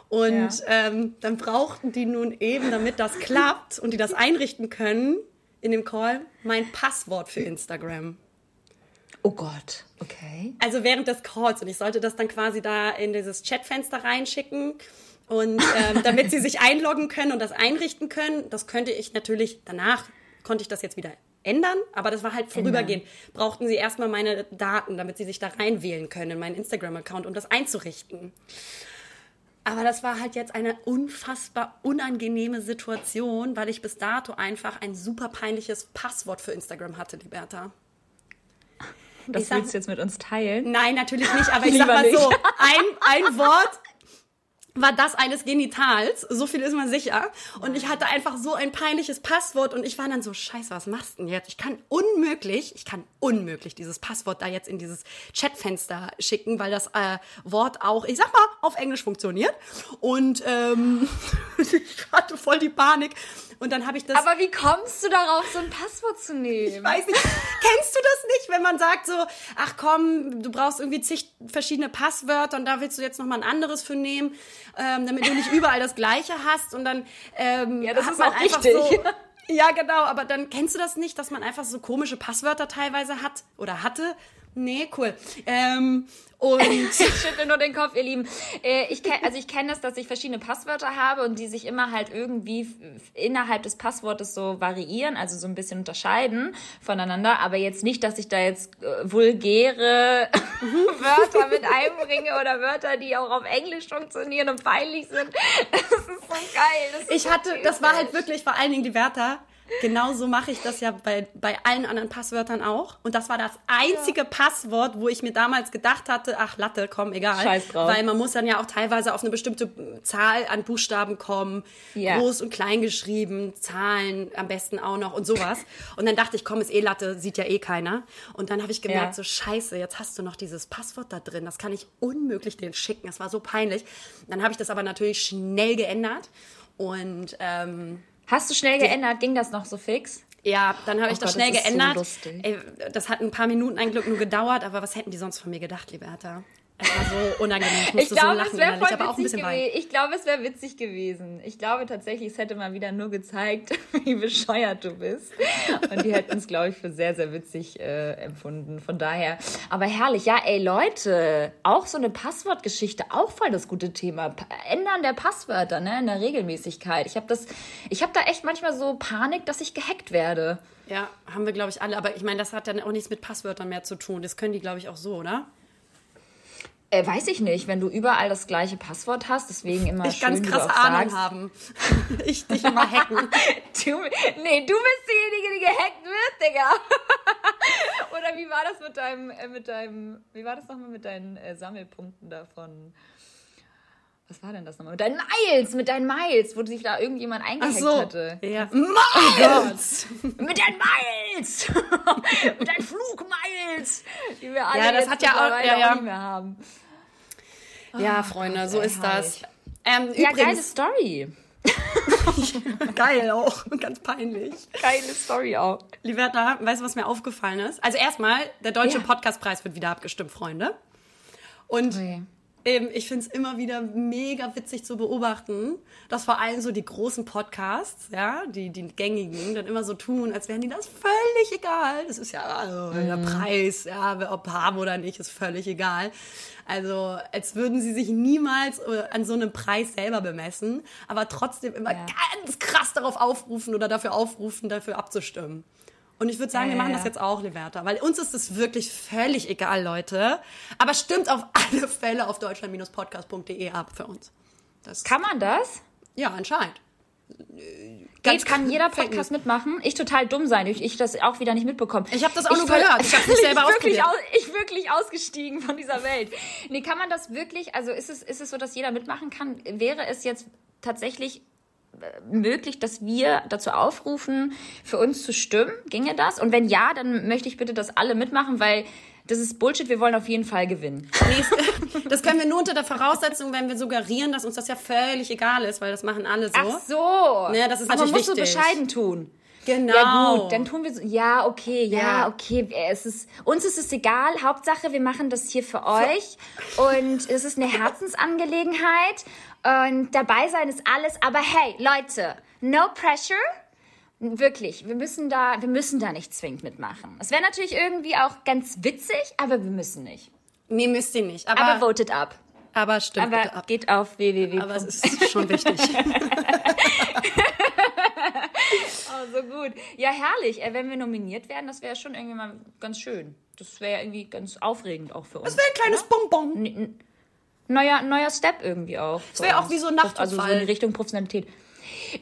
A: Und ja. ähm, dann brauchten die nun eben, damit das klappt und die das einrichten können in dem Call, mein Passwort für Instagram.
B: Oh Gott, okay.
A: Also während des Calls und ich sollte das dann quasi da in dieses Chatfenster reinschicken und ähm, damit sie sich einloggen können und das einrichten können. Das könnte ich natürlich danach konnte ich das jetzt wieder ändern, aber das war halt vorübergehend. Ändern. Brauchten sie erstmal meine Daten, damit sie sich da reinwählen können in meinen Instagram-Account, um das einzurichten. Aber das war halt jetzt eine unfassbar unangenehme Situation, weil ich bis dato einfach ein super peinliches Passwort für Instagram hatte, Liberta.
B: Das sag, willst du jetzt mit uns teilen?
A: Nein, natürlich nicht, aber [LAUGHS] ich sag mal so, ein, ein Wort war das eines Genitals, so viel ist man sicher. Und ich hatte einfach so ein peinliches Passwort und ich war dann so, scheiße, was machst du denn jetzt? Ich kann unmöglich, ich kann unmöglich dieses Passwort da jetzt in dieses Chatfenster schicken, weil das äh, Wort auch, ich sag mal, auf Englisch funktioniert. Und ähm, [LAUGHS] ich hatte voll die Panik. Und dann habe ich das.
B: Aber wie kommst du darauf, so ein Passwort zu nehmen?
A: Ich weiß nicht. Kennst du das nicht, wenn man sagt so, ach komm, du brauchst irgendwie zig verschiedene Passwörter und da willst du jetzt noch mal ein anderes für nehmen, ähm, damit du nicht [LAUGHS] überall das Gleiche hast und dann ähm,
B: ja, das hat ist man auch einfach richtig. so. [LAUGHS]
A: Ja, genau, aber dann kennst du das nicht, dass man einfach so komische Passwörter teilweise hat oder hatte Nee, cool. Ähm, und [LAUGHS]
B: ich schüttle nur den Kopf, ihr Lieben. Äh, ich kenn, also ich kenne das, dass ich verschiedene Passwörter habe und die sich immer halt irgendwie innerhalb des Passwortes so variieren, also so ein bisschen unterscheiden voneinander. Aber jetzt nicht, dass ich da jetzt äh, vulgäre [LAUGHS] Wörter mit einbringe oder Wörter, die auch auf Englisch funktionieren und peinlich sind. [LAUGHS] Das ist so geil.
A: ich hatte, das war halt wirklich vor allen Dingen die Wörter genau so mache ich das ja bei, bei allen anderen Passwörtern auch. Und das war das einzige ja. Passwort, wo ich mir damals gedacht hatte, ach Latte, komm, egal. Scheiß drauf. Weil man muss dann ja auch teilweise auf eine bestimmte Zahl an Buchstaben kommen, ja. groß und klein geschrieben, Zahlen am besten auch noch und sowas. Und dann dachte ich, komm, ist eh Latte, sieht ja eh keiner. Und dann habe ich gemerkt, ja. so scheiße, jetzt hast du noch dieses Passwort da drin, das kann ich unmöglich den schicken. Das war so peinlich. Dann habe ich das aber natürlich schnell geändert und ähm,
B: Hast du schnell geändert? Ging das noch so fix?
A: Ja, dann habe ich oh das Gott, schnell das geändert. So Ey, das hat ein paar Minuten ein Glück nur gedauert, aber was hätten die sonst von mir gedacht, Liberta? Es war so unangenehm. Ich ich glaube, so es auch ein bisschen
B: weit. Ich glaube, es wäre witzig gewesen. Ich glaube tatsächlich, es hätte mal wieder nur gezeigt, [LAUGHS] wie bescheuert du bist. Und die hätten es, glaube ich, für sehr, sehr witzig äh, empfunden. Von daher. Aber herrlich. Ja, ey, Leute, auch so eine Passwortgeschichte, auch voll das gute Thema. Ändern der Passwörter, ne, in der Regelmäßigkeit. Ich habe das, ich habe da echt manchmal so Panik, dass ich gehackt werde.
A: Ja, haben wir, glaube ich, alle. Aber ich meine, das hat dann auch nichts mit Passwörtern mehr zu tun. Das können die, glaube ich, auch so, oder?
B: Äh, weiß ich nicht, wenn du überall das gleiche Passwort hast, deswegen immer ich schön,
A: ganz krasse Ahnung sagst, haben. [LAUGHS] ich dich immer hacken. [LAUGHS]
B: du, nee, du bist diejenige, die gehackt wird, Digga. [LAUGHS] Oder wie war das mit deinem, äh, mit deinem, wie war das nochmal mit deinen äh, Sammelpunkten davon? Was war denn das nochmal? Mit deinen Miles, mit deinen Miles, wo sich da irgendjemand eingehackt so, hatte.
A: Ja. Miles!
B: Oh mit deinen Miles! [LAUGHS] mit deinen Flugmiles! Die wir alle
A: ja, das hat ja auch, ja, ja.
B: nicht mehr haben.
A: Ja, oh, Freunde, so ist das.
B: Ähm, ja, übrigens, geile Story. [LAUGHS]
A: Geil auch, ganz peinlich.
B: Geile Story auch.
A: Liberta, weißt du, was mir aufgefallen ist? Also erstmal, der Deutsche ja. Podcastpreis wird wieder abgestimmt, Freunde. Und okay. Eben, ich finde es immer wieder mega witzig zu beobachten, dass vor allem so die großen Podcasts, ja, die, die gängigen, dann immer so tun, als wären die das völlig egal. Das ist ja also, mhm. der Preis, ja, ob haben oder nicht, ist völlig egal. Also als würden sie sich niemals äh, an so einem Preis selber bemessen, aber trotzdem immer ja. ganz krass darauf aufrufen oder dafür aufrufen, dafür abzustimmen. Und ich würde sagen, ja, wir machen ja. das jetzt auch, Liberta, weil uns ist es wirklich völlig egal, Leute. Aber stimmt auf [LAUGHS] alle Fälle auf deutschland-podcast.de ab für uns.
B: Das Kann man das?
A: Ja, anscheinend.
B: Ganz kann jeder Podcast mitmachen. Ich total dumm sein, ich, ich das auch wieder nicht mitbekommen.
A: Ich habe das auch ich nur gehört. Ich habe nicht [LAUGHS] selber
B: ich wirklich, aus, ich wirklich ausgestiegen von dieser Welt. Nee, kann man das wirklich, also ist es, ist es so, dass jeder mitmachen kann? Wäre es jetzt tatsächlich möglich, dass wir dazu aufrufen, für uns zu stimmen? Ginge das? Und wenn ja, dann möchte ich bitte, dass alle mitmachen, weil das ist Bullshit, wir wollen auf jeden Fall gewinnen. [LAUGHS]
A: das können wir nur unter der Voraussetzung, wenn wir suggerieren, dass uns das ja völlig egal ist, weil das machen alle so.
B: Ach so.
A: Ja, das ist
B: Aber
A: man muss
B: wichtig. so bescheiden tun.
A: Genau.
B: Ja gut, dann tun wir so, ja, okay, ja, ja, okay, es ist, uns ist es egal, Hauptsache wir machen das hier für euch und es ist eine Herzensangelegenheit und dabei sein ist alles, aber hey, Leute, no pressure, Wirklich, wir müssen da, wir müssen da nicht zwingend mitmachen. Es wäre natürlich irgendwie auch ganz witzig, aber wir müssen nicht.
A: Nee, müsst ihr nicht. Aber,
B: aber votet ab.
A: Aber stimmt.
B: Aber ab. geht auf www.
A: Aber es ist schon wichtig. [LAUGHS] [LAUGHS]
B: oh, so gut. Ja, herrlich. Äh, wenn wir nominiert werden, das wäre schon irgendwie mal ganz schön. Das wäre irgendwie ganz aufregend auch für uns.
A: Das wäre ein kleines oder? Bonbon.
B: Neuer, neuer Step irgendwie auch.
A: Das wäre auch wie so ein Nachtabfall.
B: Also so in Richtung Professionalität.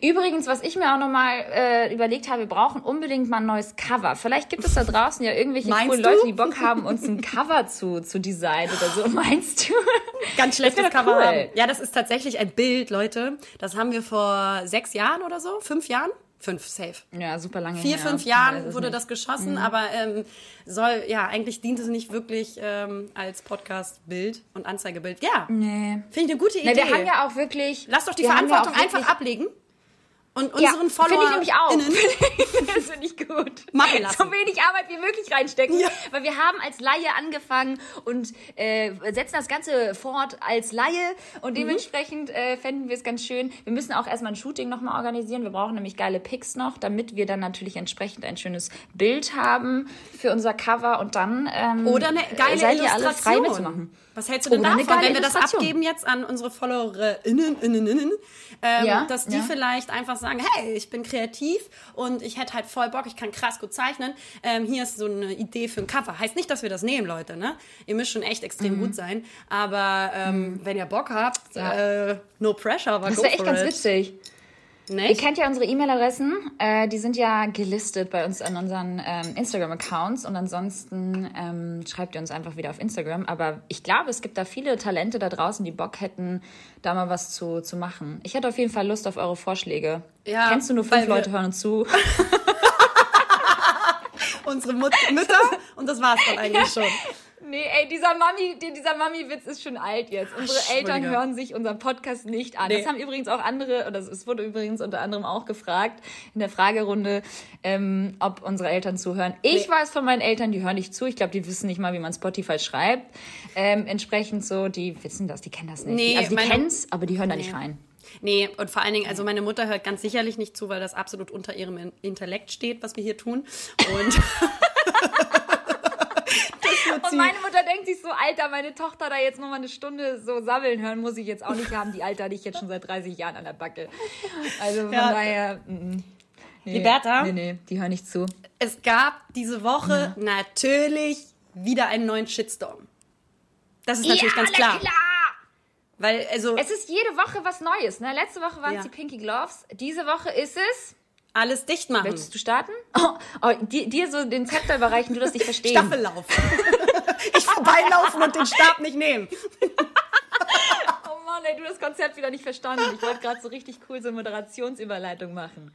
B: Übrigens, was ich mir auch nochmal äh, überlegt habe, wir brauchen unbedingt mal ein neues Cover. Vielleicht gibt es da draußen ja irgendwelche Meinst coolen du? Leute, die Bock haben, uns ein Cover zu, zu designen oder so. [LAUGHS] Meinst du?
A: Ganz schlechtes Cover cool. haben. Ja, das ist tatsächlich ein Bild, Leute. Das haben wir vor sechs Jahren oder so, fünf Jahren fünf safe.
B: Ja, super lange.
A: Vier, her. fünf Jahren wurde nicht. das geschossen, mhm. aber ähm, soll, ja, eigentlich dient es nicht wirklich ähm, als Podcast-Bild und Anzeigebild. Ja. Nee. Finde ich eine gute Idee.
B: Na, wir haben ja auch wirklich.
A: Lass doch die Verantwortung ja einfach ablegen. Und unseren ja, Follower.
B: Finde ich nämlich auch. [LAUGHS] das finde ich gut.
A: Machen lassen.
B: So wenig Arbeit wie möglich reinstecken. Ja. Weil wir haben als Laie angefangen und äh, setzen das Ganze fort als Laie. Und mhm. dementsprechend äh, fänden wir es ganz schön. Wir müssen auch erstmal ein Shooting nochmal organisieren. Wir brauchen nämlich geile Pics noch, damit wir dann natürlich entsprechend ein schönes Bild haben für unser Cover. Und dann ähm,
A: Oder eine geile seid ihr alle frei mitzumachen. Was hältst du denn Oder davon, wenn wir das abgeben jetzt an unsere FollowerInnen, innen, innen, ähm, ja, dass die ja. vielleicht einfach sagen, hey, ich bin kreativ und ich hätte halt voll Bock, ich kann krass gut zeichnen. Ähm, hier ist so eine Idee für ein Cover. Heißt nicht, dass wir das nehmen, Leute. Ne? Ihr müsst schon echt extrem mhm. gut sein. Aber ähm, mhm. wenn ihr Bock habt, ja. äh, no pressure, aber
B: Das wäre echt ganz
A: it.
B: witzig. Nicht? Ihr kennt ja unsere E-Mail-Adressen. Äh, die sind ja gelistet bei uns an unseren ähm, Instagram-Accounts. Und ansonsten ähm, schreibt ihr uns einfach wieder auf Instagram. Aber ich glaube, es gibt da viele Talente da draußen, die Bock hätten, da mal was zu, zu machen. Ich hätte auf jeden Fall Lust auf eure Vorschläge. Ja, Kennst du nur fünf Leute hören uns zu? [LAUGHS]
A: unsere Mut Mütter und das war's dann [LAUGHS] eigentlich schon.
B: Nee, ey, dieser Mami, dieser Mami-Witz ist schon alt jetzt. Unsere Ach, Eltern hören sich unseren Podcast nicht an. Nee. Das haben übrigens auch andere, oder es wurde übrigens unter anderem auch gefragt in der Fragerunde, ähm, ob unsere Eltern zuhören. Ich nee. weiß von meinen Eltern, die hören nicht zu. Ich glaube, die wissen nicht mal, wie man Spotify schreibt. Ähm, entsprechend so, die wissen das, die kennen das nicht. Nee, also die meine... kennen's, aber die hören da nicht rein.
A: Nee, und vor allen Dingen, also meine Mutter hört ganz sicherlich nicht zu, weil das absolut unter ihrem Intellekt steht, was wir hier tun. Und [LAUGHS] [LAUGHS]
B: Und meine Mutter denkt sich so, Alter, meine Tochter da jetzt noch mal eine Stunde so sabbeln hören, muss ich jetzt auch nicht haben. Die Alter hatte ich jetzt schon seit 30 Jahren an der Backe. Also von ja. daher. Mm,
A: nee, Liberta?
B: Nee, nee, die hören nicht zu.
A: Es gab diese Woche ja. natürlich wieder einen neuen Shitstorm. Das ist natürlich ja, ganz klar. klar. Weil, also.
B: Es ist jede Woche was Neues, ne? Letzte Woche waren es die Pinky Gloves. Diese Woche ist es
A: alles dicht machen.
B: Möchtest du starten? Oh, oh, dir, dir, so den Zepter überreichen, du das nicht verstehen.
A: Staffellauf. [LAUGHS] ich vorbeilaufen und den Stab nicht nehmen.
B: oh Mann, ey, du das Konzept wieder nicht verstanden. Ich wollte gerade so richtig cool so eine Moderationsüberleitung machen.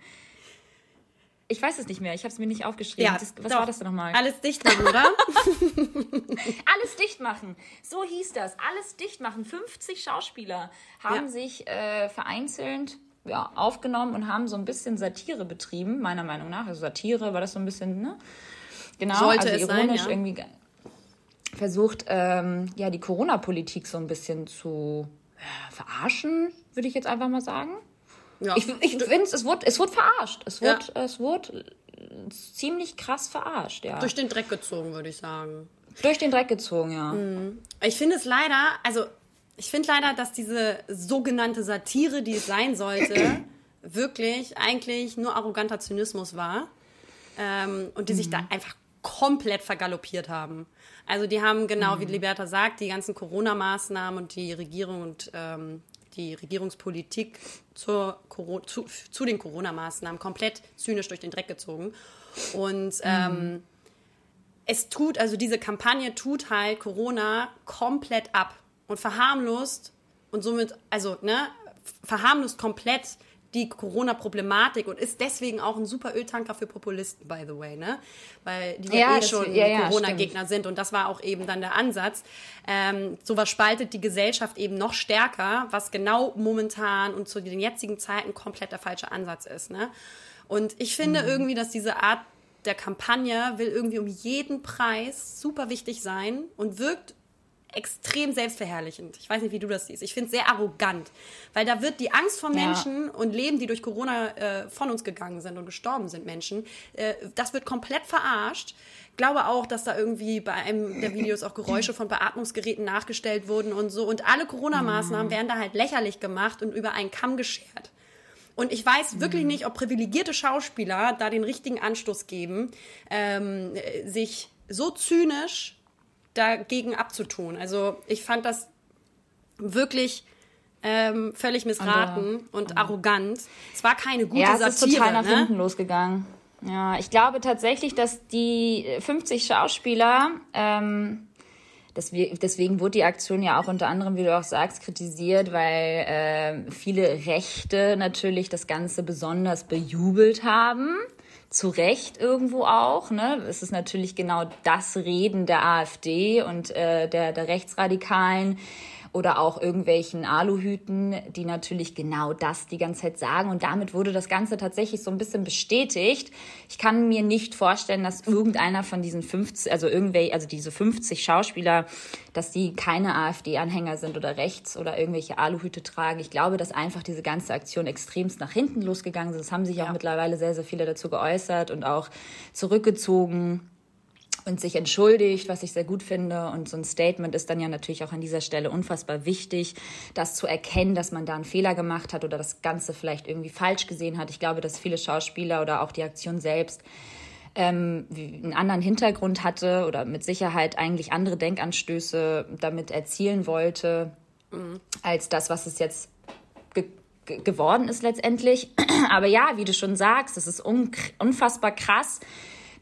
B: Ich weiß es nicht mehr, ich habe es mir nicht aufgeschrieben. Ja, das, was doch. war das denn nochmal?
A: Alles dicht machen, oder? [LAUGHS]
B: Alles dicht machen. So hieß das. Alles dicht machen. 50 Schauspieler haben ja. sich äh, vereinzelt ja, aufgenommen und haben so ein bisschen Satire betrieben, meiner Meinung nach. Also Satire war das so ein bisschen, ne? Genau, Sollte also ironisch sein, ja. irgendwie versucht, ähm, ja, die Corona-Politik so ein bisschen zu äh, verarschen, würde ich jetzt einfach mal sagen. Ja. Ich, ich finde, es wurde, es wurde verarscht. Es wurde, ja. es wurde ziemlich krass verarscht, ja.
A: Durch den Dreck gezogen, würde ich sagen.
B: Durch den Dreck gezogen, ja.
A: Mhm. Ich finde es leider, also ich finde leider, dass diese sogenannte Satire, die es sein sollte, [CLEARS THROAT] wirklich eigentlich nur arroganter Zynismus war. Ähm, und die mhm. sich da mhm. einfach komplett vergaloppiert haben. Also die haben genau, mhm. wie Liberta sagt, die ganzen Corona-Maßnahmen und die Regierung und ähm, die Regierungspolitik zur, zu, zu, den Corona-Maßnahmen komplett zynisch durch den Dreck gezogen. Und ähm, mhm. es tut, also diese Kampagne tut halt Corona komplett ab und verharmlost und somit, also, ne, verharmlost komplett die Corona-Problematik und ist deswegen auch ein super Öltanker für Populisten, by the way, ne? Weil die ja, eh schon ja, ja, Corona-Gegner sind und das war auch eben dann der Ansatz. Ähm, sowas spaltet die Gesellschaft eben noch stärker, was genau momentan und zu den jetzigen Zeiten komplett der falsche Ansatz ist, ne? Und ich finde mhm. irgendwie, dass diese Art der Kampagne will irgendwie um jeden Preis super wichtig sein und wirkt extrem selbstverherrlichend. Ich weiß nicht, wie du das siehst. Ich finde es sehr arrogant, weil da wird die Angst vor Menschen ja. und Leben, die durch Corona äh, von uns gegangen sind und gestorben sind, Menschen, äh, das wird komplett verarscht. Ich glaube auch, dass da irgendwie bei einem der Videos auch Geräusche von Beatmungsgeräten nachgestellt wurden und so. Und alle Corona-Maßnahmen werden da halt lächerlich gemacht und über einen Kamm geschert. Und ich weiß wirklich mhm. nicht, ob privilegierte Schauspieler da den richtigen Anstoß geben, ähm, sich so zynisch dagegen abzutun. Also ich fand das wirklich ähm, völlig missraten und, und arrogant. Es war keine gute ja, es
B: Satire. ist total nach ne? hinten losgegangen. Ja, ich glaube tatsächlich, dass die 50 Schauspieler, ähm, deswegen wurde die Aktion ja auch unter anderem, wie du auch sagst, kritisiert, weil äh, viele Rechte natürlich das Ganze besonders bejubelt haben zu Recht irgendwo auch. Ne? Es ist natürlich genau das Reden der AfD und äh, der, der Rechtsradikalen oder auch irgendwelchen Aluhüten, die natürlich genau das die ganze Zeit sagen. Und damit wurde das Ganze tatsächlich so ein bisschen bestätigt. Ich kann mir nicht vorstellen, dass irgendeiner von diesen 50, also irgendwelche, also diese 50 Schauspieler, dass die keine AfD-Anhänger sind oder rechts oder irgendwelche Aluhüte tragen. Ich glaube, dass einfach diese ganze Aktion extremst nach hinten losgegangen ist. Es haben sich ja. auch mittlerweile sehr, sehr viele dazu geäußert und auch zurückgezogen und sich entschuldigt, was ich sehr gut finde. Und so ein Statement ist dann ja natürlich auch an dieser Stelle unfassbar wichtig, das zu erkennen, dass man da einen Fehler gemacht hat oder das Ganze vielleicht irgendwie falsch gesehen hat. Ich glaube, dass viele Schauspieler oder auch die Aktion selbst ähm, einen anderen Hintergrund hatte oder mit Sicherheit eigentlich andere Denkanstöße damit erzielen wollte, mhm. als das, was es jetzt geworden ist letztendlich. [CLEARS THROAT] Aber ja, wie du schon sagst, das ist unfassbar krass,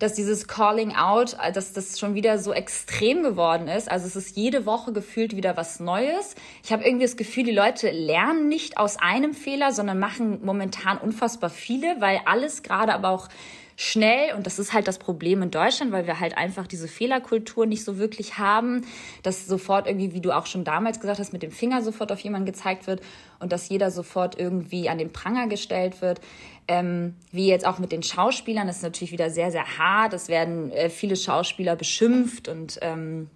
B: dass dieses Calling Out, dass das schon wieder so extrem geworden ist. Also es ist jede Woche gefühlt wieder was Neues. Ich habe irgendwie das Gefühl, die Leute lernen nicht aus einem Fehler, sondern machen momentan unfassbar viele, weil alles gerade aber auch schnell und das ist halt das Problem in Deutschland, weil wir halt einfach diese Fehlerkultur nicht so wirklich haben, dass sofort irgendwie, wie du auch schon damals gesagt hast, mit dem Finger sofort auf jemanden gezeigt wird und dass jeder sofort irgendwie an den Pranger gestellt wird. Ähm, wie jetzt auch mit den Schauspielern, das ist natürlich wieder sehr, sehr hart. Es werden äh, viele Schauspieler beschimpft und ähm,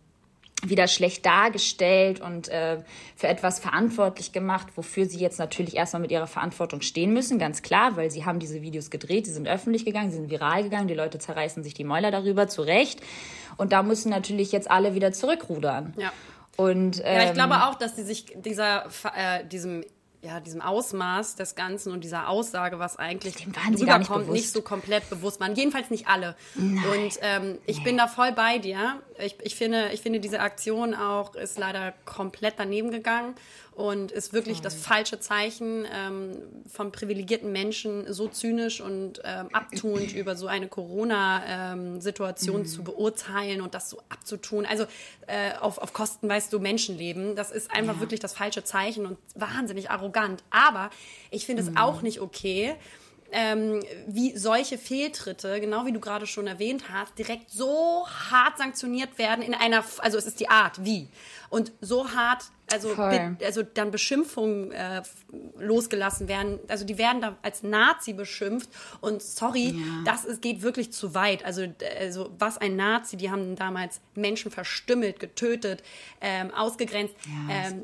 B: wieder schlecht dargestellt und äh, für etwas verantwortlich gemacht, wofür sie jetzt natürlich erstmal mit ihrer Verantwortung stehen müssen, ganz klar, weil sie haben diese Videos gedreht, sie sind öffentlich gegangen, sie sind viral gegangen, die Leute zerreißen sich die Mäuler darüber, zu Recht. Und da müssen natürlich jetzt alle wieder zurückrudern.
A: Ja.
B: Und,
A: ähm, ja, ich glaube ähm, auch, dass sie sich dieser, äh, diesem ja, diesem Ausmaß des Ganzen und dieser Aussage, was eigentlich
B: rüberkommt,
A: nicht, nicht, so komplett bewusst waren. Jedenfalls nicht alle. Nein. Und ähm, ich nee. bin da voll bei dir. Ich, ich, finde, ich finde, diese Aktion auch ist leider komplett daneben gegangen und ist wirklich das falsche Zeichen ähm, von privilegierten Menschen, so zynisch und ähm, abtuend [CLEARS THROAT] über so eine Corona-Situation ähm, zu beurteilen und das so abzutun. Also äh, auf, auf Kosten, weißt du, Menschenleben. Das ist einfach ja. wirklich das falsche Zeichen und wahnsinnig arrogant. Aber ich finde es mhm. auch nicht okay, ähm, wie solche Fehltritte, genau wie du gerade schon erwähnt hast, direkt so hart sanktioniert werden in einer, also es ist die Art, wie. Und so hart, also, also dann Beschimpfungen äh, losgelassen werden. Also die werden da als Nazi beschimpft. Und sorry, ja. das ist, geht wirklich zu weit. Also, also was ein Nazi, die haben damals Menschen verstümmelt, getötet, ähm, ausgegrenzt. Ja, ähm,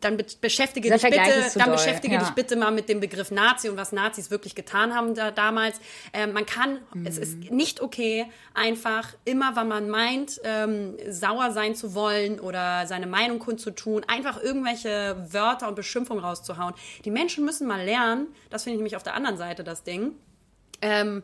A: dann be beschäftige dich bitte, dann beschäftige ja. dich bitte mal mit dem Begriff Nazi und was Nazis wirklich getan haben da, damals. Ähm, man kann, mhm. es ist mhm. nicht okay, einfach immer, wenn man meint, ähm, sauer sein zu wollen oder seine Meinung kundzutun, einfach irgendwelche Wörter und Beschimpfungen rauszuhauen. Die Menschen müssen mal lernen, das finde ich nämlich auf der anderen Seite das Ding, ähm,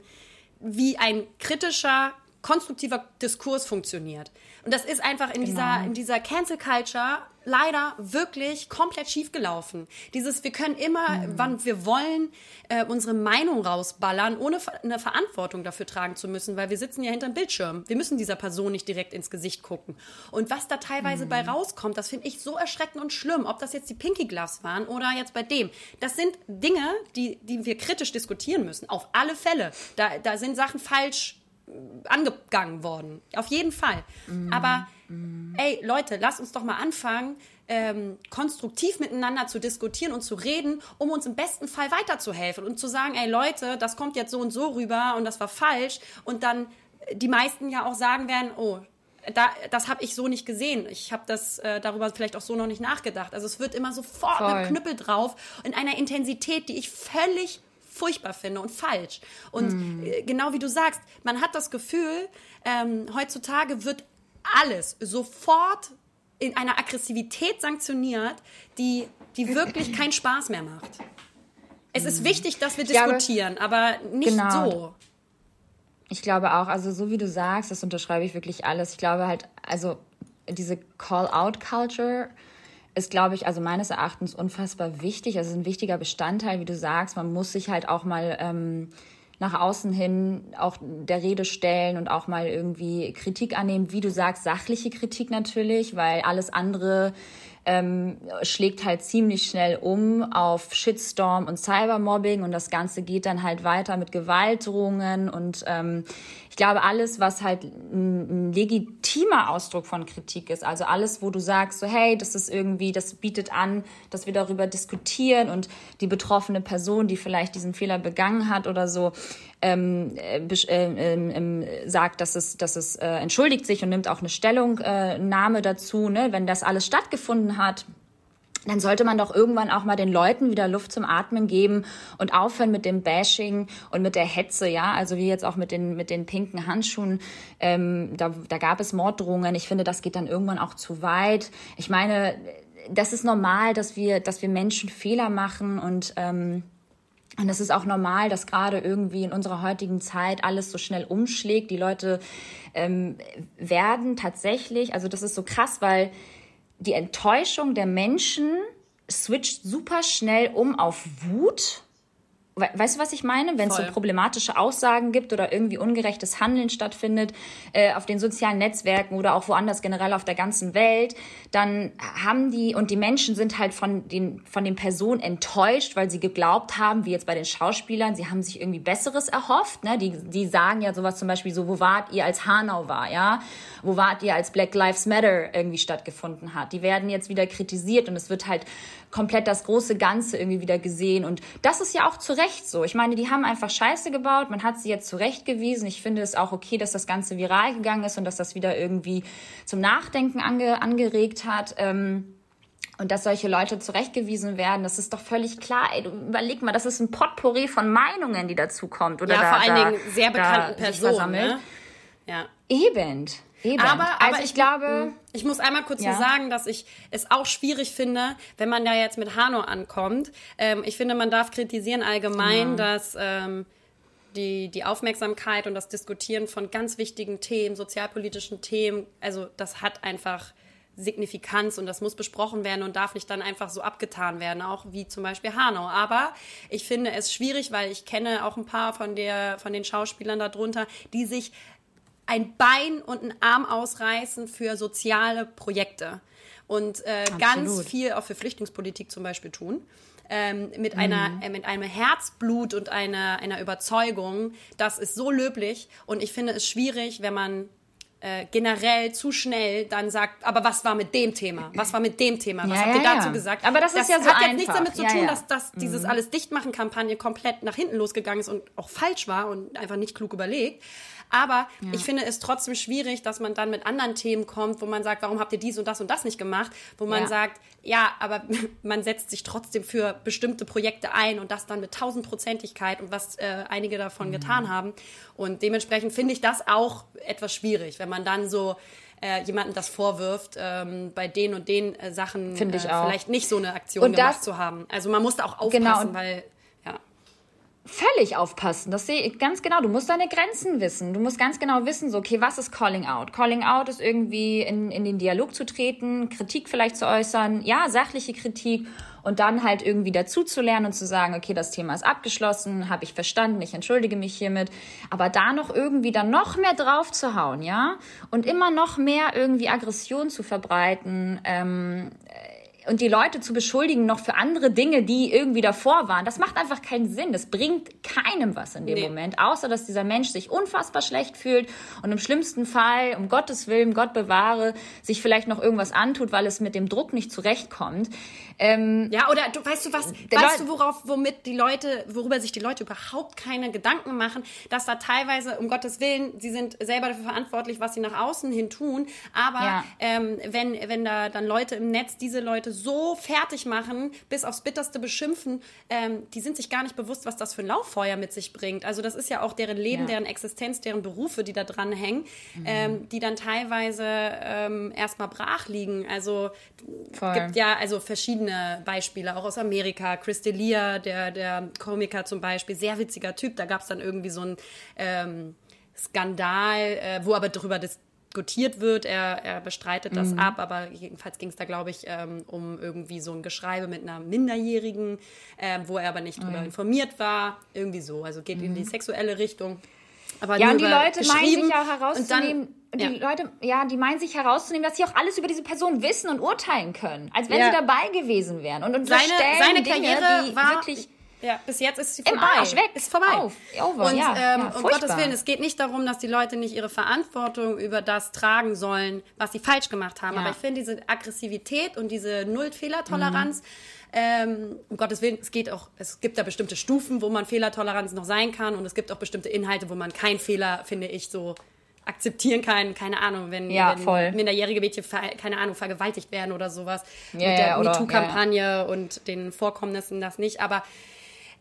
A: wie ein kritischer, konstruktiver Diskurs funktioniert. Und das ist einfach in genau. dieser, in dieser Cancel Culture leider wirklich komplett schief gelaufen. Dieses, wir können immer, mhm. wann wir wollen, äh, unsere Meinung rausballern, ohne eine Verantwortung dafür tragen zu müssen, weil wir sitzen ja hinterm Bildschirm. Wir müssen dieser Person nicht direkt ins Gesicht gucken. Und was da teilweise mhm. bei rauskommt, das finde ich so erschreckend und schlimm. Ob das jetzt die Pinky Gloves waren oder jetzt bei dem. Das sind Dinge, die, die wir kritisch diskutieren müssen. Auf alle Fälle. Da, da sind Sachen falsch angegangen worden. Auf jeden Fall. Mm. Aber mm. ey, Leute, lasst uns doch mal anfangen, ähm, konstruktiv miteinander zu diskutieren und zu reden, um uns im besten Fall weiterzuhelfen und zu sagen, ey Leute, das kommt jetzt so und so rüber und das war falsch. Und dann die meisten ja auch sagen werden, oh, da, das habe ich so nicht gesehen. Ich habe das äh, darüber vielleicht auch so noch nicht nachgedacht. Also es wird immer sofort Voll. mit Knüppel drauf in einer Intensität, die ich völlig furchtbar finde und falsch. Und mm. genau wie du sagst, man hat das Gefühl, ähm, heutzutage wird alles sofort in einer Aggressivität sanktioniert, die, die wirklich keinen Spaß mehr macht. Es ist mm. wichtig, dass wir diskutieren, glaube, aber nicht genau. so.
B: Ich glaube auch, also so wie du sagst, das unterschreibe ich wirklich alles. Ich glaube halt, also diese Call-out-Culture, ist, glaube ich, also meines Erachtens unfassbar wichtig. Also ein wichtiger Bestandteil, wie du sagst. Man muss sich halt auch mal ähm, nach außen hin auch der Rede stellen und auch mal irgendwie Kritik annehmen. Wie du sagst, sachliche Kritik natürlich, weil alles andere ähm, schlägt halt ziemlich schnell um auf Shitstorm und Cybermobbing und das Ganze geht dann halt weiter mit Gewaltdrohungen und ähm, ich glaube, alles, was halt ein, legitimer Ausdruck von Kritik ist, also alles, wo du sagst, so hey, das ist irgendwie, das bietet an, dass wir darüber diskutieren und die betroffene Person, die vielleicht diesen Fehler begangen hat oder so, ähm, äh, äh, sagt, dass es, dass es äh, entschuldigt sich und nimmt auch eine Stellungnahme dazu, ne, wenn das alles stattgefunden hat dann sollte man doch irgendwann auch mal den Leuten wieder Luft zum Atmen geben und aufhören mit dem Bashing und mit der Hetze, ja, also wie jetzt auch mit den mit den pinken Handschuhen. Ähm, da, da gab es Morddrohungen. Ich finde, das geht dann irgendwann auch zu weit. Ich meine, das ist normal, dass wir dass wir Menschen Fehler machen und ähm, und es ist auch normal, dass gerade irgendwie in unserer heutigen Zeit alles so schnell umschlägt. Die Leute ähm, werden tatsächlich, also das ist so krass, weil die Enttäuschung der Menschen switcht super schnell um auf Wut Weißt du, was ich meine? Wenn es so problematische Aussagen gibt oder irgendwie ungerechtes Handeln stattfindet äh, auf den sozialen Netzwerken oder auch woanders generell auf der ganzen Welt, dann haben die und die Menschen sind halt von den von den Personen enttäuscht, weil sie geglaubt haben, wie jetzt bei den Schauspielern, sie haben sich irgendwie Besseres erhofft. Ne? Die die sagen ja sowas zum Beispiel so, wo wart ihr als Hanau war, ja? Wo wart ihr als Black Lives Matter irgendwie stattgefunden hat? Die werden jetzt wieder kritisiert und es wird halt komplett das große Ganze irgendwie wieder gesehen. Und das ist ja auch zu Recht so. Ich meine, die haben einfach Scheiße gebaut, man hat sie jetzt zurechtgewiesen. Ich finde es auch okay, dass das Ganze viral gegangen ist und dass das wieder irgendwie zum Nachdenken ange angeregt hat. Ähm, und dass solche Leute zurechtgewiesen werden, das ist doch völlig klar. Ey, überleg mal, das ist ein Potpourri von Meinungen, die dazu kommt. Oder
A: ja,
B: da,
A: vor allen
B: da,
A: Dingen sehr bekannten Personen. Ne?
B: Ja. Eben. Eben.
A: Aber, aber
B: also ich, ich, glaube.
A: Ich muss einmal kurz ja. so sagen, dass ich es auch schwierig finde, wenn man da jetzt mit Hanno ankommt. Ähm, ich finde, man darf kritisieren allgemein, ja. dass ähm, die, die Aufmerksamkeit und das Diskutieren von ganz wichtigen Themen, sozialpolitischen Themen, also das hat einfach Signifikanz und das muss besprochen werden und darf nicht dann einfach so abgetan werden, auch wie zum Beispiel Hanau. Aber ich finde es schwierig, weil ich kenne auch ein paar von der, von den Schauspielern darunter, die sich ein Bein und einen Arm ausreißen für soziale Projekte und äh, ganz viel auch für Flüchtlingspolitik zum Beispiel tun. Ähm, mit, mhm. einer, äh, mit einem Herzblut und einer, einer Überzeugung, das ist so löblich. Und ich finde es schwierig, wenn man äh, generell zu schnell dann sagt, aber was war mit dem Thema? Was war mit dem Thema? Was
B: ja,
A: habt ihr
B: ja,
A: dazu
B: ja.
A: gesagt?
B: Aber das, das ist ja so
A: hat
B: einfach.
A: jetzt nichts damit zu tun, dass, dass mhm. dieses alles Dichtmachen-Kampagne komplett nach hinten losgegangen ist und auch falsch war und einfach nicht klug überlegt. Aber ja. ich finde es trotzdem schwierig, dass man dann mit anderen Themen kommt, wo man sagt, warum habt ihr dies und das und das nicht gemacht? Wo man ja. sagt, ja, aber [LAUGHS] man setzt sich trotzdem für bestimmte Projekte ein und das dann mit tausendprozentigkeit und was äh, einige davon mhm. getan haben. Und dementsprechend finde ich das auch etwas schwierig, wenn man dann so äh, jemanden das vorwirft, ähm, bei den und den äh, Sachen
B: äh,
A: vielleicht nicht so eine Aktion und gemacht zu haben. Also man muss da auch
B: genau,
A: aufpassen, genau, weil
B: völlig aufpassen. Das sehe ich ganz genau. Du musst deine Grenzen wissen. Du musst ganz genau wissen, so, okay, was ist Calling Out? Calling Out ist irgendwie in, in den Dialog zu treten, Kritik vielleicht zu äußern, ja, sachliche Kritik und dann halt irgendwie dazu zu lernen und zu sagen, okay, das Thema ist abgeschlossen, habe ich verstanden, ich entschuldige mich hiermit, aber da noch irgendwie dann noch mehr drauf zu hauen, ja, und immer noch mehr irgendwie Aggression zu verbreiten, ähm, und die Leute zu beschuldigen noch für andere Dinge, die irgendwie davor waren, das macht einfach keinen Sinn. Das bringt keinem was in dem nee. Moment, außer dass dieser Mensch sich unfassbar schlecht fühlt und im schlimmsten Fall, um Gottes Willen, Gott bewahre, sich vielleicht noch irgendwas antut, weil es mit dem Druck nicht zurechtkommt.
A: Ähm, ja, oder du, weißt du was, weißt du, worauf, womit die Leute, worüber sich die Leute überhaupt keine Gedanken machen, dass da teilweise, um Gottes Willen, sie sind selber dafür verantwortlich, was sie nach außen hin tun, aber ja. ähm, wenn, wenn da dann Leute im Netz diese Leute so fertig machen, bis aufs Bitterste beschimpfen, ähm, die sind sich gar nicht bewusst, was das für ein Lauffeuer mit sich bringt. Also das ist ja auch deren Leben, ja. deren Existenz, deren Berufe, die da dran hängen, mhm. ähm, die dann teilweise ähm, erstmal brach liegen. Also Voll. gibt ja also verschiedene Beispiele, auch aus Amerika. Chris D'Elia, der, der Komiker zum Beispiel, sehr witziger Typ. Da gab es dann irgendwie so ein ähm, Skandal, äh, wo aber darüber das diskutiert wird. Er, er bestreitet das mhm. ab, aber jedenfalls ging es da, glaube ich, ähm, um irgendwie so ein Geschreibe mit einer Minderjährigen, äh, wo er aber nicht darüber mhm. informiert war. Irgendwie so. Also geht mhm. in die sexuelle Richtung.
B: Aber ja, und die Leute meinen sich ja herauszunehmen, dann, die ja. Leute, ja, die meinen sich herauszunehmen, dass sie auch alles über diese Person wissen und urteilen können, als wenn ja. sie dabei gewesen wären. Und, und
A: seine, seine
B: Dinge,
A: Karriere war wirklich ja, bis jetzt ist sie vorbei. Im
B: Arsch, weg.
A: Ist vorbei.
B: Auf, over,
A: und
B: ja,
A: ähm,
B: ja,
A: um Gottes Willen, es geht nicht darum, dass die Leute nicht ihre Verantwortung über das tragen sollen, was sie falsch gemacht haben. Ja. Aber ich finde diese Aggressivität und diese Null-Fehlertoleranz, mhm. Ähm, um Gottes Willen, es geht auch, es gibt da bestimmte Stufen, wo man Fehlertoleranz noch sein kann und es gibt auch bestimmte Inhalte, wo man keinen Fehler, finde ich, so akzeptieren kann, keine Ahnung, wenn,
B: ja,
A: wenn minderjährige Mädchen, keine Ahnung, vergewaltigt werden oder sowas. Ja, mit der ja, MeToo-Kampagne ja. und den Vorkommnissen das nicht. Aber